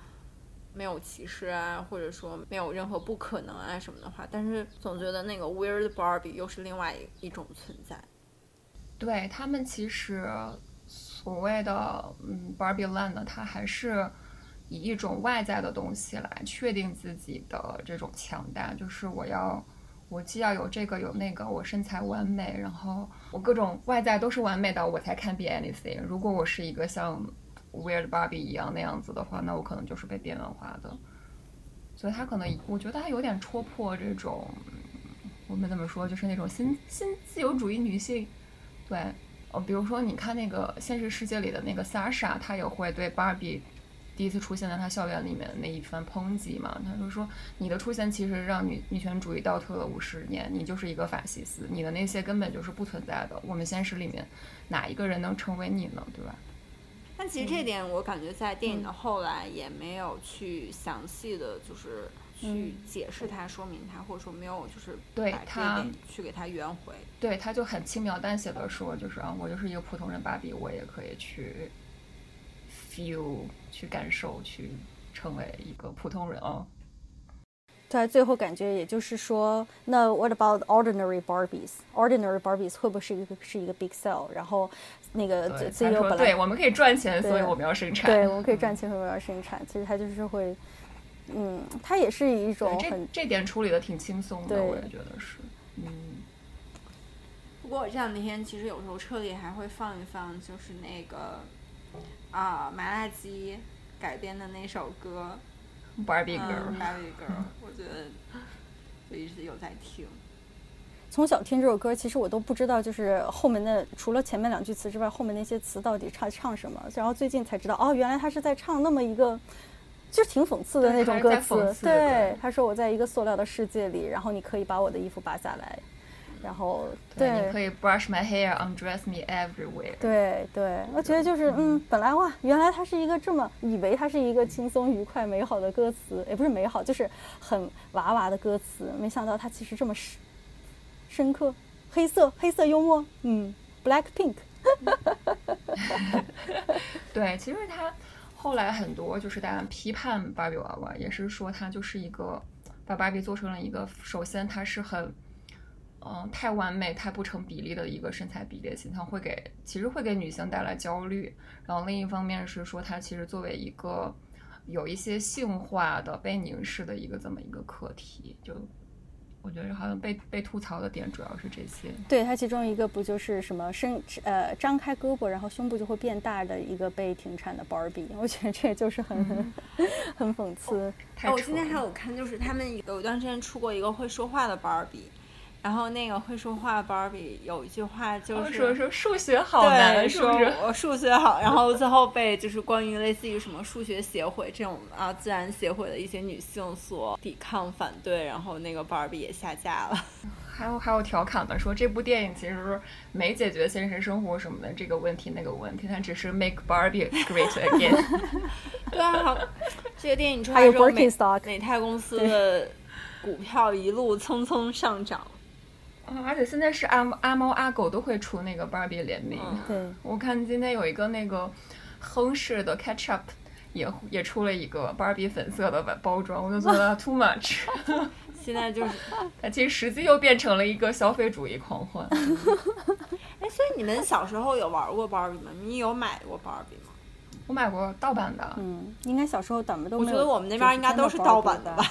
没有歧视啊，或者说没有任何不可能啊什么的话，但是总觉得那个 Weird Barbie 又是另外一种存在。对他们其实所谓的嗯，Barbie Land，它还是以一种外在的东西来确定自己的这种强大，就是我要我既要有这个有那个，我身材完美，然后我各种外在都是完美的，我才看 Be Anything。如果我是一个像 Weird Barbie 一样那样子的话，那我可能就是被边缘化的。所以他可能我觉得他有点戳破这种。我们怎么说，就是那种新新自由主义女性，对，哦，比如说你看那个现实世界里的那个 Sasha，她也会对 Barbie 第一次出现在她校园里面的那一番抨击嘛，她就说你的出现其实让女女权主义倒退了五十年，你就是一个法西斯，你的那些根本就是不存在的，我们现实里面哪一个人能成为你呢，对吧？但其实这点我感觉在电影的后来也没有去详细的就是去解释它、说明它，或者说没有就是对它去给它圆回。对，他就很轻描淡写的说，就是啊，我就是一个普通人芭比，我也可以去 feel 去感受，去成为一个普通人啊。对，最后感觉也就是说，那 what about ordinary Barbies？ordinary Barbies 会不会是一个是一个 big sell？然后那个对，CEO 本来对，我们可以赚钱，所以我们要生产。对，我们可以赚钱，所以我们要生产？其实他就是会，嗯，它也是一种很这点处理的挺轻松的，我也觉得是。嗯，不过我这两天其实有时候车里还会放一放，就是那个啊麻辣鸡改编的那首歌，Barbie 嗯 Girl，、Barbie Girl，我觉得就一直有在听。从小听这首歌，其实我都不知道，就是后面的除了前面两句词之外，后面那些词到底唱唱什么。然后最近才知道，哦，原来他是在唱那么一个，就是挺讽刺的那种歌词。对对，他说我在一个塑料的世界里，然后你可以把我的衣服扒下来，然后对，你可以 brush my hair, undress me everywhere。对对，我觉得就是嗯，本来哇，原来它是一个这么以为它是一个轻松愉快美好的歌词，也不是美好，就是很娃娃的歌词，没想到它其实这么深深刻，黑色黑色幽默，嗯，Black Pink，对，其实他后来很多就是大家批判芭比娃娃，也是说它就是一个把芭比做成了一个，首先它是很。嗯，太完美、太不成比例的一个身材比例形象，会给其实会给女性带来焦虑。然后另一方面是说，它其实作为一个有一些性化的被凝视的一个这么一个课题，就我觉得好像被被吐槽的点主要是这些。对它其中一个不就是什么伸呃张开胳膊，然后胸部就会变大的一个被停产的 Barbie，我觉得这就是很、很讽刺。太哦，我今天还有看，就是他们有一段时间出过一个会说话的芭比，然后那个会说话的芭比有一句话就是说说数学好难，对，说是是？我数学好，然后最后被就是关于类似于什么数学协会这种啊自然协会的一些女性所抵抗反对，然后那个芭比也下架了。还有还有调侃的说，这部电影其实没解决现实生活什么的这个问题那个问题，它只是 make Barbie great again。对啊，好这个电影出还有来之后，美美泰公司的股票一路蹭蹭上涨。啊而且现在是阿阿猫阿狗都会出那个 Barbie 联名。嗯对，我看今天有一个那个亨氏的 Ketchup 也也出了一个 Barbie 粉色的包装，我就觉得 too much。现在就是，它其实实际又变成了一个消费主义狂欢。哎，所以你们小时候有玩过芭比吗？你有买过芭比吗？我买过盗版的，嗯，应该小时候咱们都没有。我觉得我们那边应该都是盗版的吧。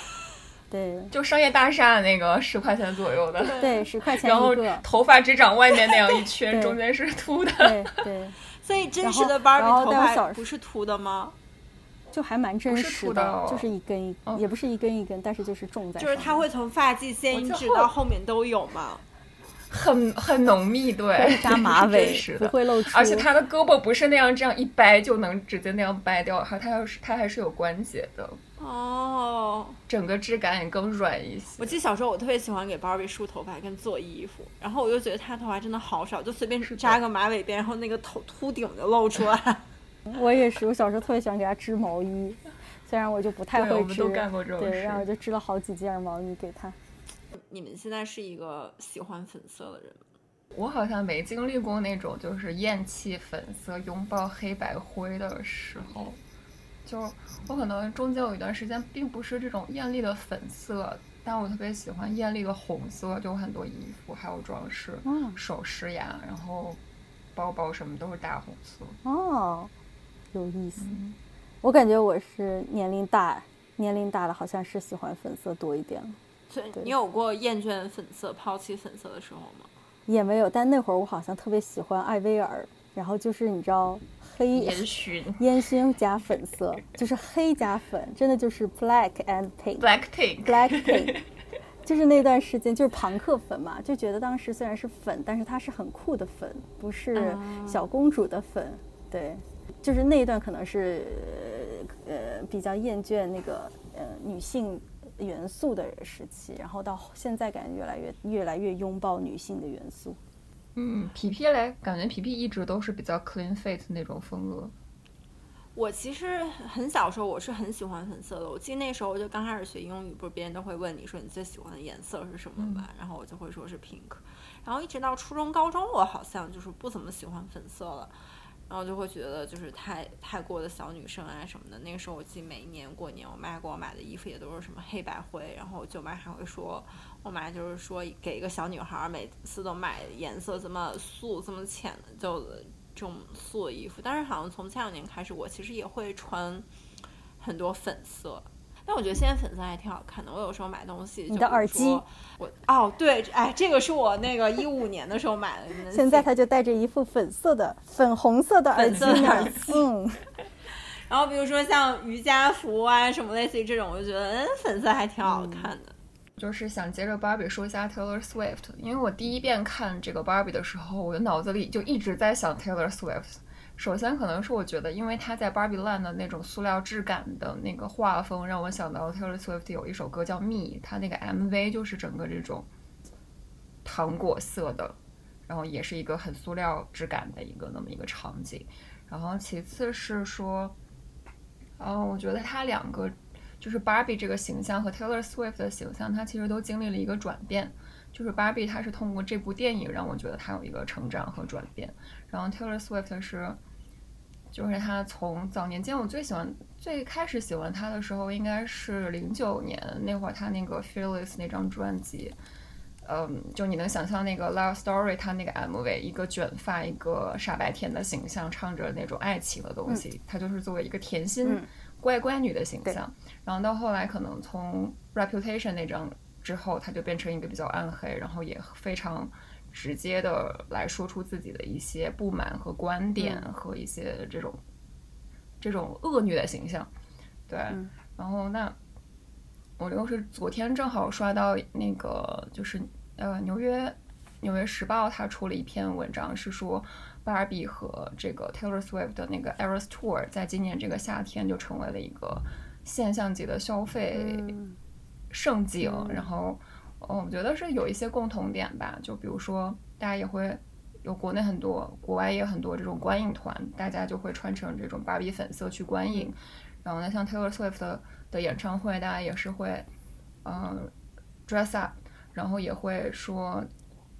对就商业大厦那个十块钱左右的，对，十块钱然后。头发只长外面那样一圈，中间是秃的。对 对，所以真实的芭比头发不是秃的吗？就还蛮真不是实秃的哦就是一根一，哦也不是一根一根，但是就是重在就是它会从发际线一直到后面都有嘛。很很浓密，对，扎马尾真实，的。不会露出。而且他的胳膊不是那样这样一掰就能直接那样掰掉，还他要是他还是有关节的，哦，整个质感也更软一些我。记得小时候我特别喜欢给芭比梳头发跟做衣服，然后我就觉得她头发真的好少，就随便扎个马尾辫，然后那个头秃顶就露出来。我也是，我小时候特别喜欢给她织毛衣，虽然我就不太会织们都，干过这种对，然后我。就织了好几件毛衣给她。你们现在是一个喜欢粉色的人吗？我好像没经历过那种就是厌弃粉色、拥抱黑白灰的时候，就是我可能中间有一段时间并不是这种艳丽的粉色，但我特别喜欢艳丽的红色，就很多衣服还有装饰、嗯首饰呀，然后包包什么都是大红色。哦，有意思。嗯我感觉我是年龄大，年龄大了好像是喜欢粉色多一点了，对所以你有过厌倦粉色、抛弃粉色的时候吗？也没有。但那会儿我好像特别喜欢艾薇儿，然后就是你知道黑烟熏 烟熏加粉色，就是黑加粉，真的就是 black and pink。，Black Pink，black pink，就是那段时间就是朋克粉嘛，就觉得当时虽然是粉，但是它是很酷的粉，不是小公主的粉。对，就是那一段可能是呃比较厌倦那个呃女性元素的时期，然后到现在感觉越来越越来越拥抱女性的元素。嗯，皮皮嘞，感觉皮皮一直都是比较 clean face 那种风格。我其实很小时候我是很喜欢粉色的，我记得那时候我就刚开始学英语，不是别人都会问你说你最喜欢的颜色是什么嘛？然后我就会说是 pink，然后一直到初中、高中，我好像就是不怎么喜欢粉色了，然后就会觉得就是太太过的小女生啊什么的。那个时候我记得每一年过年，我妈给我买的衣服也都是什么黑白灰，然后我舅妈还会说，我妈就是说给一个小女孩每次都买颜色这么素、这么浅的就。这种素的衣服，但是好像从前两年开始，我其实也会穿很多粉色。但我觉得现在粉色还挺好看的。我有时候买东西，你的耳机，我哦对，哎，这个是我那个一五年的时候买的。现在他就戴着一副粉色的、粉红色的耳机呢。嗯。然后比如说像瑜伽服啊什么类似于这种，我就觉得嗯，粉色还挺好看的。就是想接着 Barbie 说一下 Taylor Swift，因为我第一遍看这个 Barbie 的时候，我的脑子里就一直在想 Taylor Swift。首先可能是我觉得，因为他在 Barbie Land 的那种塑料质感的那个画风，让我想到 Taylor Swift 有一首歌叫《Me》，他那个 MV 就是整个这种糖果色的，然后也是一个很塑料质感的一个那么一个场景。然后其次是说，嗯，我觉得他两个。就是 Barbie 这个形象和 Taylor Swift 的形象，它其实都经历了一个转变。就是 Barbie，它是通过这部电影让我觉得她有一个成长和转变。然后 Taylor Swift 是，就是她从早年间我最喜欢、最开始喜欢她的时候，应该是零九年那会儿，她那个 Fearless 那张专辑。嗯，就你能想象那个 Love Story，她那个 MV，一个卷发、一个傻白甜的形象，唱着那种爱情的东西，他就是作为一个甜心。乖乖女的形象，然后到后来可能从 Reputation 那张之后，他就变成一个比较暗黑，然后也非常直接的来说出自己的一些不满和观点和一些这种这种恶女的形象。对，然后那我又是昨天正好刷到那个就是呃纽约纽约时报，它出了一篇文章，是说。Barbie 和这个 Taylor Swift 的那个 Eras Tour，在今年这个夏天就成为了一个现象级的消费盛景。然后，我觉得是有一些共同点吧。就比如说，大家也会有国内很多、国外也有很多这种观影团，大家就会穿成这种芭比粉色去观影。然后呢，像 Taylor Swift 的演唱会，大家也是会嗯 dress up，然后也会说。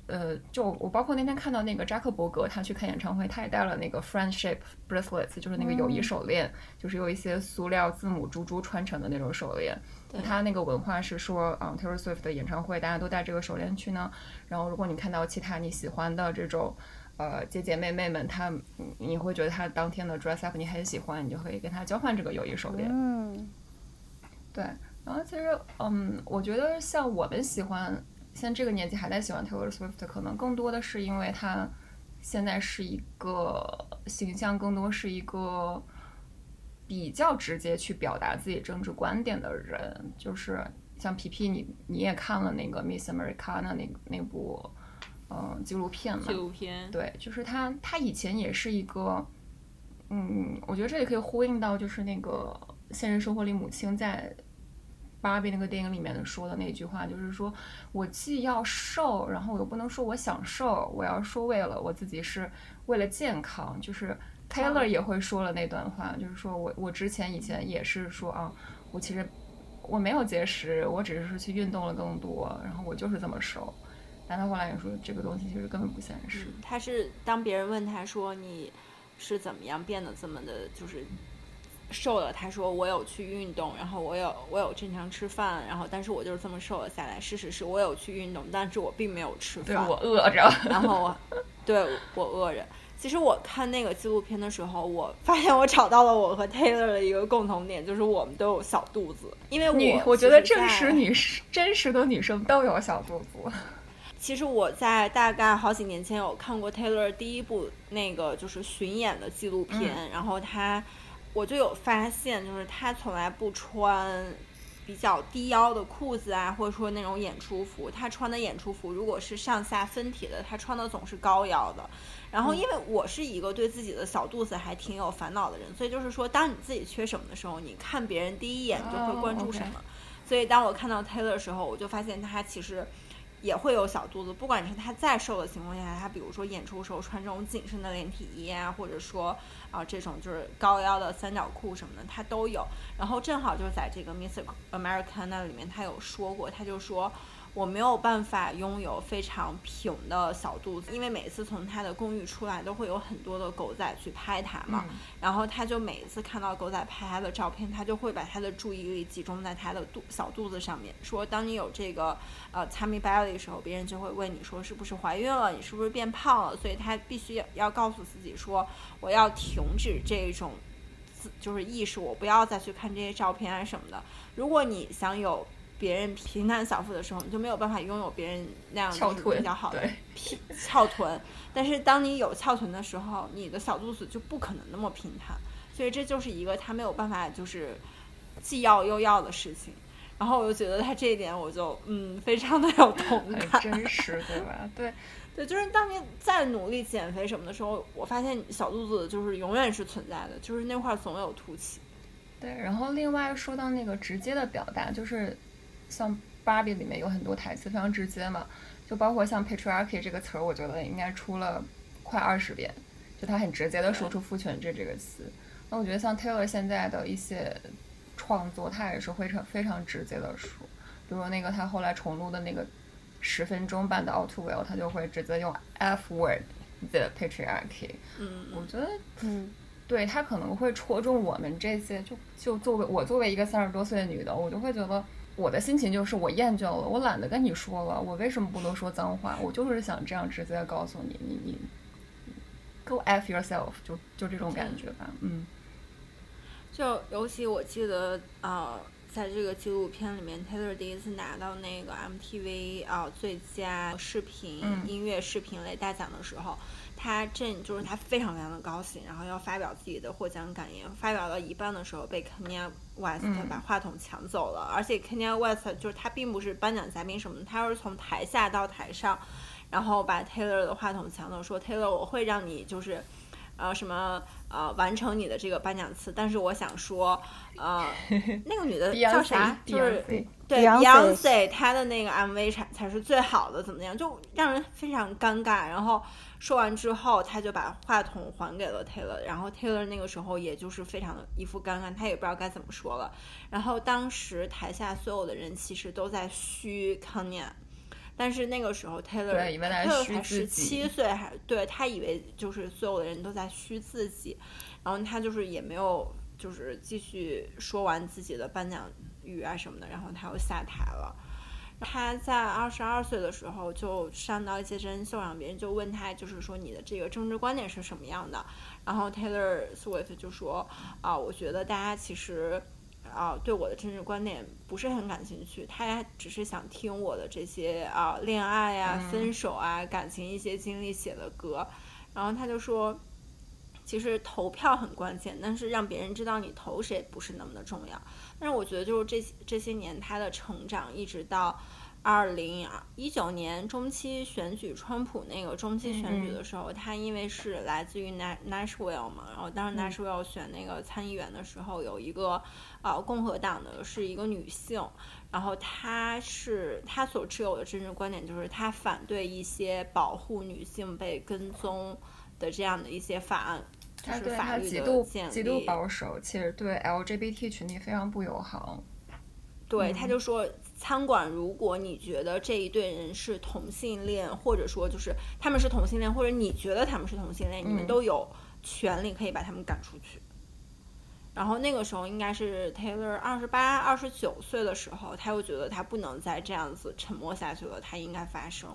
呃，就我包括那天看到那个扎克伯格，他去看演唱会，他也带了那个 friendship bracelets，就是那个友谊手链，就是有一些塑料字母珠珠穿成的那种手链。他那个文化是说，嗯，Taylor Swift 的演唱会大家都戴这个手链去呢。然后如果你看到其他你喜欢的这种呃姐姐妹妹们，她你会觉得她当天的 dress up 你很喜欢，你就可以跟她交换这个友谊手链。嗯，对。然后其实，嗯，我觉得像我们喜欢。像这个年纪还在喜欢 Taylor Swift，可能更多的是因为他现在是一个形象，更多是一个比较直接去表达自己政治观点的人。就是像皮皮，你你也看了那个 Miss Americana 那那部嗯纪录片嘛？纪录片。对，就是他，他以前也是一个，嗯，我觉得这也可以呼应到，就是那个现实生活里母亲在。芭比那个电影里面的说的那句话，就是说我既要瘦，然后我又不能说我想瘦，我要说为了我自己是为了健康。就是 Taylor 也会说了那段话，就是说我我之前以前也是说啊，我其实我没有节食，我只是说去运动了更多，然后我就是这么瘦。但他后来也说这个东西其实根本不现实。他是当别人问他说你是怎么样变得这么的，就是。瘦了，他说我有去运动，然后我有我有正常吃饭，然后但是我就是这么瘦了下来。事实是我有去运动，但是我并没有吃饭，我饿着。然后我，对我饿着。其实我看那个纪录片的时候，我发现我找到了我和 Taylor 的一个共同点，就是我们都有小肚子。因为我我觉得真实女真实的女生都有小肚子。其实我在大概好几年前有看过 Taylor 第一部那个就是巡演的纪录片，然后他。我就有发现，就是他从来不穿比较低腰的裤子啊，或者说那种演出服，他穿的演出服如果是上下分体的，他穿的总是高腰的。然后因为我是一个对自己的小肚子还挺有烦恼的人，所以就是说，当你自己缺什么的时候，你看别人第一眼就会关注什么。所以当我看到 Taylor 的时候，我就发现他其实。也会有小肚子，不管是他再瘦的情况下，他比如说演出时候穿这种紧身的连体衣啊，或者说啊这种就是高腰的三角裤什么的，他都有。然后正好就是在这个 Miss America 那里面，他有说过，他就说。我没有办法拥有非常平的小肚子，因为每次从他的公寓出来，都会有很多的狗仔去拍他嘛。然后他就每一次看到狗仔拍他的照片，他就会把他的注意力集中在他的肚小肚子上面。说当你有这个呃 tummy belly 的时候，别人就会问你说是不是怀孕了，你是不是变胖了？所以他必须要告诉自己说，我要停止这种自就是意识，我不要再去看这些照片啊什么的。如果你想有。别人平坦小腹的时候，你就没有办法拥有别人那样比较好的 翘臀。但是当你有翘臀的时候，你的小肚子就不可能那么平坦。所以这就是一个他没有办法就是既要又要的事情。然后我就觉得他这一点，我就嗯非常的有同感，真 实对吧？对对，就是当你在努力减肥什么的时候，我发现小肚子就是永远是存在的，就是那块总有凸起。对，然后另外说到那个直接的表达，就是。像芭比里面有很多台词非常直接嘛，就包括像 patriarchy 这个词儿，我觉得应该出了快二十遍，就他很直接的说出父权制这个词。那我觉得像 Taylor 现在的一些创作，他也是非常非常直接的说，比如那个他后来重录的那个十分钟版的 All Too Well，他就会直接用 F word the patriarchy。嗯，我觉得，嗯，对他可能会戳中我们这些，就就作为我作为一个三十多岁的女的，我就会觉得。我的心情就是我厌倦了，我懒得跟你说了，我为什么不能说脏话？我就是想这样直接告诉你，你你，go f yourself，就就这种感觉吧，嗯。就尤其我记得啊，在这个纪录片里面，Taylor 第一次拿到那个 MTV 啊最佳视频音乐视频类大奖的时候。他正就是他非常非常的高兴，然后要发表自己的获奖感言。发表到一半的时候，被 Kanye West 把话筒抢走了。而且 Kanye West 就是他并不是颁奖嘉宾什么的，他是从台下到台上，然后把 Taylor 的话筒抢走，说 Taylor 我会让你就是，呃什么呃完成你的这个颁奖词。但是我想说，呃 那个女的叫啥？就是对 Beyonce，她的那个 MV 才才是最好的，怎么样？就让人非常尴尬。然后。说完之后，她就把话筒还给了 Taylor，然后 Taylor 那个时候也就是非常的一副尴尬，他也不知道该怎么说了。然后当时台下所有的人其实都在嘘 Kanye，但是那个时候 Taylor，Taylor 才十七岁，还对他以为就是所有的人都在虚自己，然后他就是也没有就是继续说完自己的颁奖语啊什么的，然后他又下台了。他在二十二岁的时候就上到一些真人秀，上别人就问他，就是说你的这个政治观点是什么样的？然后 Taylor Swift 就说啊，我觉得大家其实啊对我的政治观点不是很感兴趣，他只是想听我的这些啊恋爱啊、分手啊、感情一些经历写的歌。然后他就说，其实投票很关键，但是让别人知道你投谁不是那么的重要。但是我觉得，就是这这些年他的成长，一直到二零一九年中期选举，川普那个中期选举的时候，他因为是来自于 Nashville 嘛，然后当时 Nashville 选那个参议员的时候，有一个呃共和党的是一个女性，然后她是她所持有的政治观点就是她反对一些保护女性被跟踪的这样的一些法案。他对他极度极度保守，其实对 LGBT 群体非常不友好。对，他就说，餐馆如果你觉得这一对人是同性恋，或者说就是他们是同性恋，或者你觉得他们是同性恋，你们都有权利可以把他们赶出去。然后那个时候应该是 Taylor 二十八、二十九岁的时候，他又觉得他不能再这样子沉默下去了，他应该发声。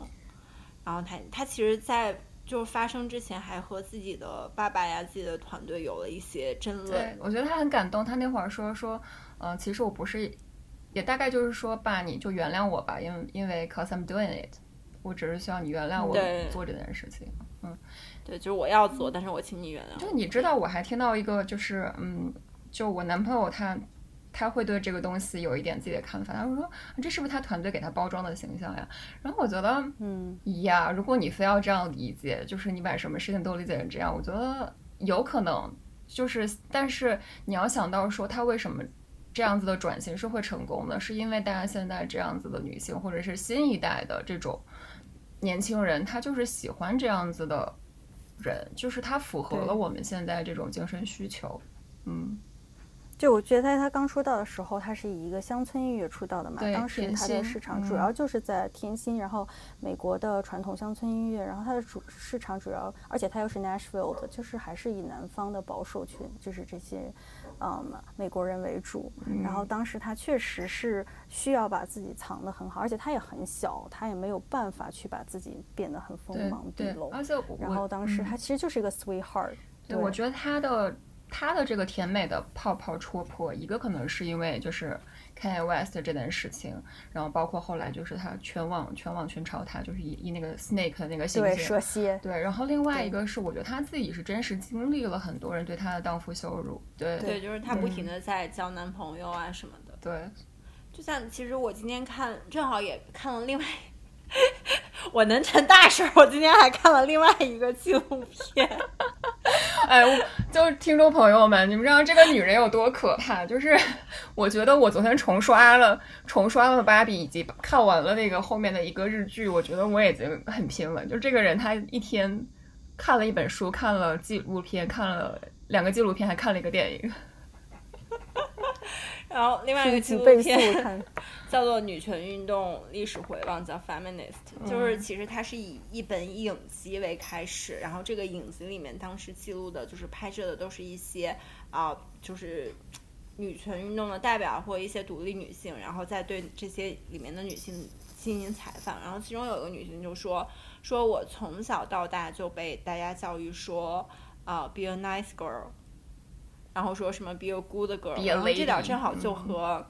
然后他他其实，在。就是发生之前，还和自己的爸爸呀、自己的团队有了一些争论。对，我觉得他很感动。他那会儿说说，嗯，其实我不是，也大概就是说，爸，你就原谅我吧，因为因为 cause I'm doing it，我只是需要你原谅我做这件事情。嗯，对，就是我要做，但是我请你原谅。就你知道，我还听到一个，就是嗯，就我男朋友他。他会对这个东西有一点自己的看法。他会说，这是不是他团队给他包装的形象呀？然后我觉得，嗯，呀，如果你非要这样理解，就是你把什么事情都理解成这样，我觉得有可能。就是，但是你要想到说，他为什么这样子的转型是会成功的，是因为大家现在这样子的女性，或者是新一代的这种年轻人，他就是喜欢这样子的人，就是他符合了我们现在这种精神需求，嗯。就我觉得，在他刚出道的时候，他是以一个乡村音乐出道的嘛。当时他的市场主要就是在甜心，然后美国的传统乡村音乐，然后他的主市场主要，而且他又是 Nashville 的，就是还是以南方的保守群，就是这些，嗯，美国人为主。然后当时他确实是需要把自己藏得很好，而且他也很小，他也没有办法去把自己变得很锋芒毕露。而且，然后当时他其实就是一个 sweetheart。对，我觉得他的。他的这个甜美的泡泡戳破，一个可能是因为就是 Kanye West 这件事情，然后包括后来就是他全网全网群嘲他，就是以以那个 Snake 的那个对蛇蝎。对，然后另外一个是我觉得他自己是真实经历了很多人对他的荡妇羞辱，对对，就是他不停的在交男朋友啊什么的，对，就像其实我今天看正好也看了另外。我能成大事儿！我今天还看了另外一个纪录片。哎，就听众朋友们，你们知道这个女人有多可怕？就是我觉得我昨天重刷了重刷了《芭比》，以及看完了那个后面的一个日剧，我觉得我已经很拼了。就这个人，他一天看了一本书，看了纪录片，看了两个纪录片，还看了一个电影。然后另外一个纪录片 叫做《女权运动历史回望》，叫《Feminist》，就是其实它是以一本影集为开始，然后这个影集里面当时记录的就是拍摄的都是一些啊，就是女权运动的代表或一些独立女性，然后再对这些里面的女性进行采访。然后其中有一个女性就说：“说我从小到大就被大家教育说啊，be a nice girl。”然后说什么 be a good girl，然后这点正好就和，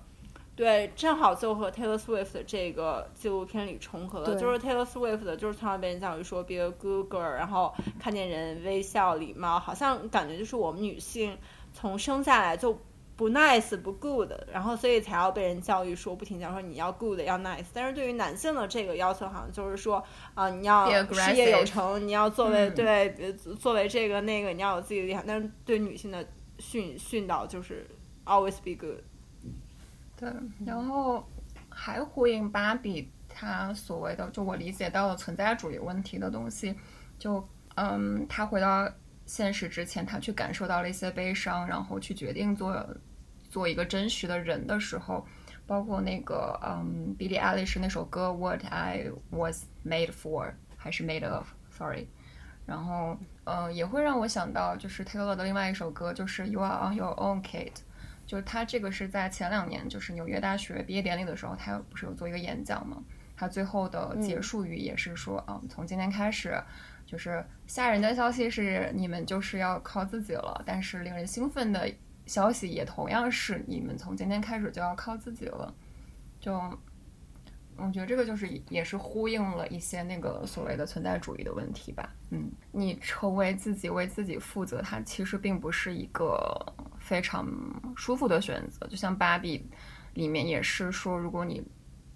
对，正好就和 Taylor Swift 这个纪录片里重合了。就是 Taylor Swift 就是从小被人教育说 be a good girl，然后看见人微笑礼貌，好像感觉就是我们女性从生下来就不 nice 不 good，然后所以才要被人教育说不停讲说你要 good 要 nice。但是对于男性的这个要求好像就是说啊你要事业有成，你要作为对作为这个那个你要有自己的理想。但是对女性的训训导就是 always be good，对，然后还呼应芭比她所谓的，就我理解到的存在主义问题的东西，就嗯，她回到现实之前，她去感受到了一些悲伤，然后去决定做做一个真实的人的时候，包括那个嗯，Billie Eilish 那首歌 What I Was Made For 还是 Made Of，Sorry。然后，呃，也会让我想到，就是 Taylor 的另外一首歌，就是《You Are On Your Own, Kate》。就是他这个是在前两年，就是纽约大学毕业典礼的时候，他不是有做一个演讲嘛？他最后的结束语也是说，嗯，从今天开始，就是吓人的消息是你们就是要靠自己了，但是令人兴奋的消息也同样是你们从今天开始就要靠自己了，就。我觉得这个就是也是呼应了一些那个所谓的存在主义的问题吧。嗯，你成为自己，为自己负责，它其实并不是一个非常舒服的选择。就像芭比里面也是说，如果你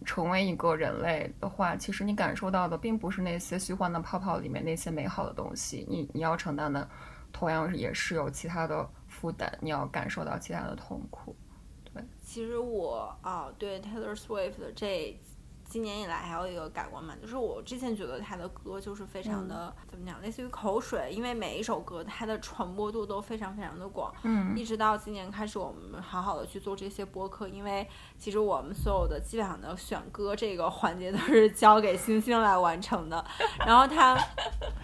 成为一个人类的话，其实你感受到的并不是那些虚幻的泡泡里面那些美好的东西。你你要承担的同样也是有其他的负担，你要感受到其他的痛苦。对，其实我啊，对 Taylor Swift 的这。今年以来还有一个改观嘛，就是我之前觉得他的歌就是非常的怎么讲，类似于口水，因为每一首歌它的传播度都非常非常的广。嗯，一直到今年开始，我们好好的去做这些播客，因为其实我们所有的基本上的选歌这个环节都是交给星星来完成的。然后他，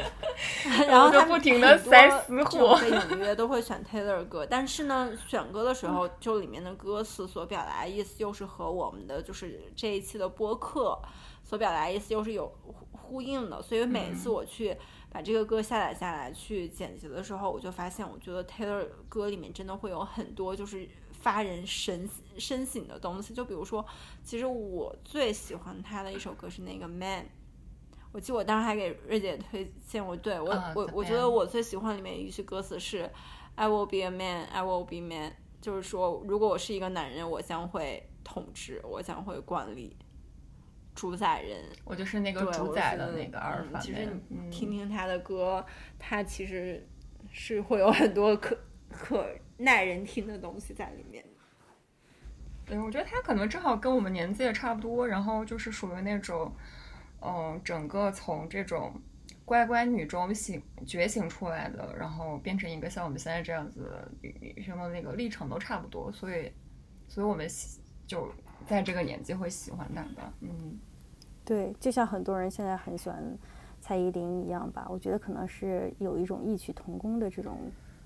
然后他不停的塞私货，隐约都会选 Taylor 歌，但是呢，选歌的时候就里面的歌词所表达的意思又是和我们的就是这一期的播客。课所表达意思又是有呼应的，所以每次我去把这个歌下载下来去剪辑的时候，我就发现，我觉得 Taylor 歌里面真的会有很多就是发人深深省的东西。就比如说，其实我最喜欢他的一首歌是那个 Man，我记得我当时还给瑞姐推荐过，对我我我觉得我最喜欢里面一句歌词是 I will be a man, I will be man。就是说，如果我是一个男人，我将会统治，我将会管理，主宰人。我就是那个主宰的那个阿尔法嗯其实你听听他的歌，他其实是会有很多可可耐人听的东西在里面。对，我觉得他可能正好跟我们年纪也差不多，然后就是属于那种，嗯，整个从这种乖乖女中醒觉醒出来的，然后变成一个像我们现在这样子的女女生的那个历程都差不多，所以，所以我们喜就在这个年纪会喜欢他吧，嗯，对，就像很多人现在很喜欢蔡依林一样吧，我觉得可能是有一种异曲同工的这种，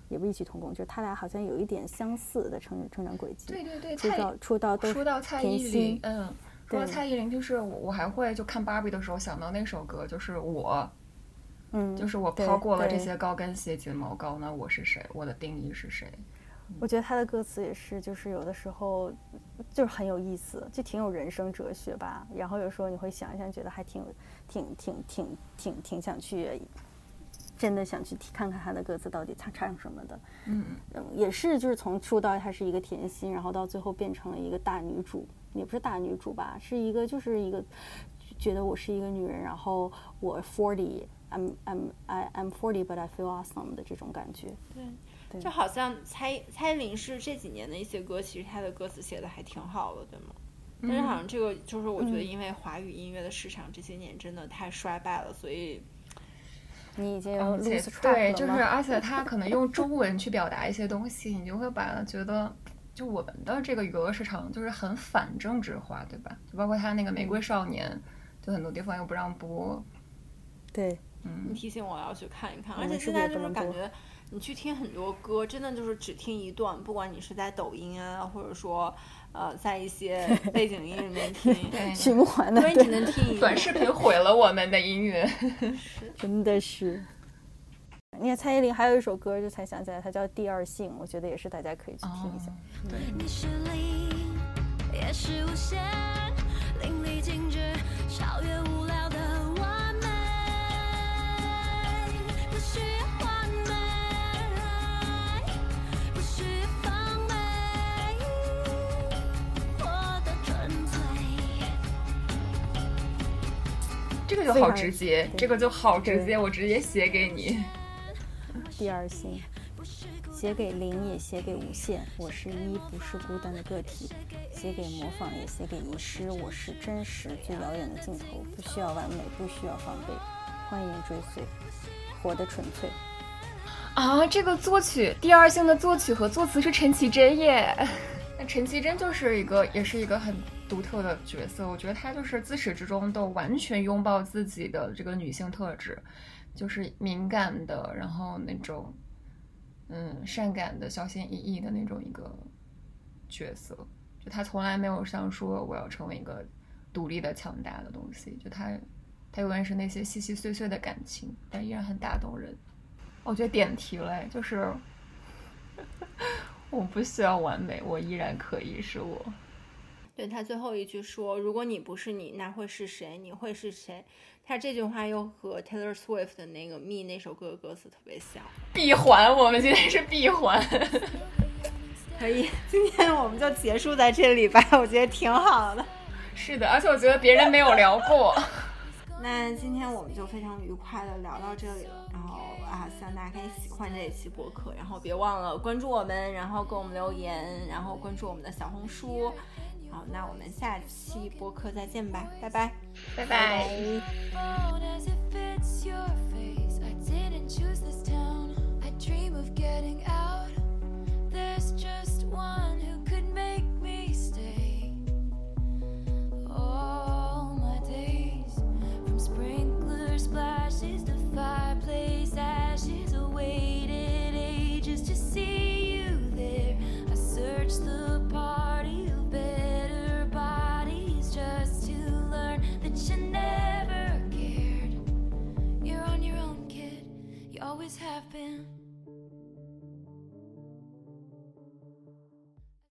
也不异曲同工，就是他俩好像有一点相似的成成长轨迹。对对对，出道出道都出道蔡依林，嗯，说到蔡依林，就是我我还会就看芭比的时候想到那首歌，就是我。嗯，就是我抛过了这些高跟鞋、睫毛膏，那我是谁？我的定义是谁？我觉得他的歌词也是，就是有的时候就是很有意思，就挺有人生哲学吧。然后有时候你会想一想，觉得还挺挺挺挺挺挺想去，真的想去看看他的歌词到底他唱什么的。嗯，嗯，也是就是从出道她是一个甜心，然后到最后变成了一个大女主，也不是大女主吧，是一个就是一个觉得我是一个女人，然后我 forty。I'm I'm I I'm forty, but I feel awesome 的这种感觉。对就好像蔡蔡依林是这几年的一些歌，其实她的歌词写的还挺好的，对吗？但是好像这个就是我觉得，嗯因为华语音乐的市场这些年真的太衰败了，所以你已经对，就是而且他可能用中文去表达一些东西，你就会把它觉得，就我们的这个娱乐市场就是很反政治化，对吧？就包括他那个《玫瑰少年》，就很多地方又不让播，对，嗯你嗯，提醒我要去看一看。而且现在就是感觉你去听很多歌，真的就是只听一段，不管你是在抖音啊，或者说呃在一些 背景音里面听，对，循环的，因为你只，能听一段。短视频毁了我们的音乐。真的是。你看蔡依林还有一首歌，就才想起来，它叫《第二性》，我觉得也是大家可以去听一下。对，你是零，也是无限，淋漓尽致，超越无聊这个就好直接，这个就好直接，我直接写给你。第二性，写给零也写给无限。我是一，不是孤单的个体。写给模仿，也写给遗失。我是真实，最遥远的尽头。不需要完美，不需要防备。欢迎追随，活得纯粹。啊，这个作曲第二性的作曲和作词是陈绮贞耶。那陈绮贞就是一个，也是一个很独特的角色。我觉得她就是自始至终都完全拥抱自己的这个女性特质，就是敏感的，然后那种嗯善感的、小心翼翼的那种一个角色。就她从来没有想说我要成为一个独立的、强大的东西。就她，她永远是那些细细碎碎的感情，但依然很打动人。我觉得点题了，就是 我不需要完美，我依然可以是我。对他最后一句说：“如果你不是你，那会是谁？你会是谁？”他这句话又和 Taylor Swift 的那个《Me》那首歌的歌词特别像。闭环，我们今天是闭环。可以，今天我们就结束在这里吧，我觉得挺好的。是的，而且我觉得别人没有聊过。那今天我们就非常愉快的聊到这里了，然后啊，希望大家可以喜欢这一期播客，然后别忘了关注我们，然后给我们留言，然后关注我们的小红书。好，那我们下期播客再见吧，拜拜。拜拜。 phone as it fits your face. I didn't choose this town. I dream of getting out. There's just one who could make me stay. All my days, from sprinkler splashes to fireplace ashes, I waited ages to see you there. I searched the party you never cared. You're on your own, kid. You always have been.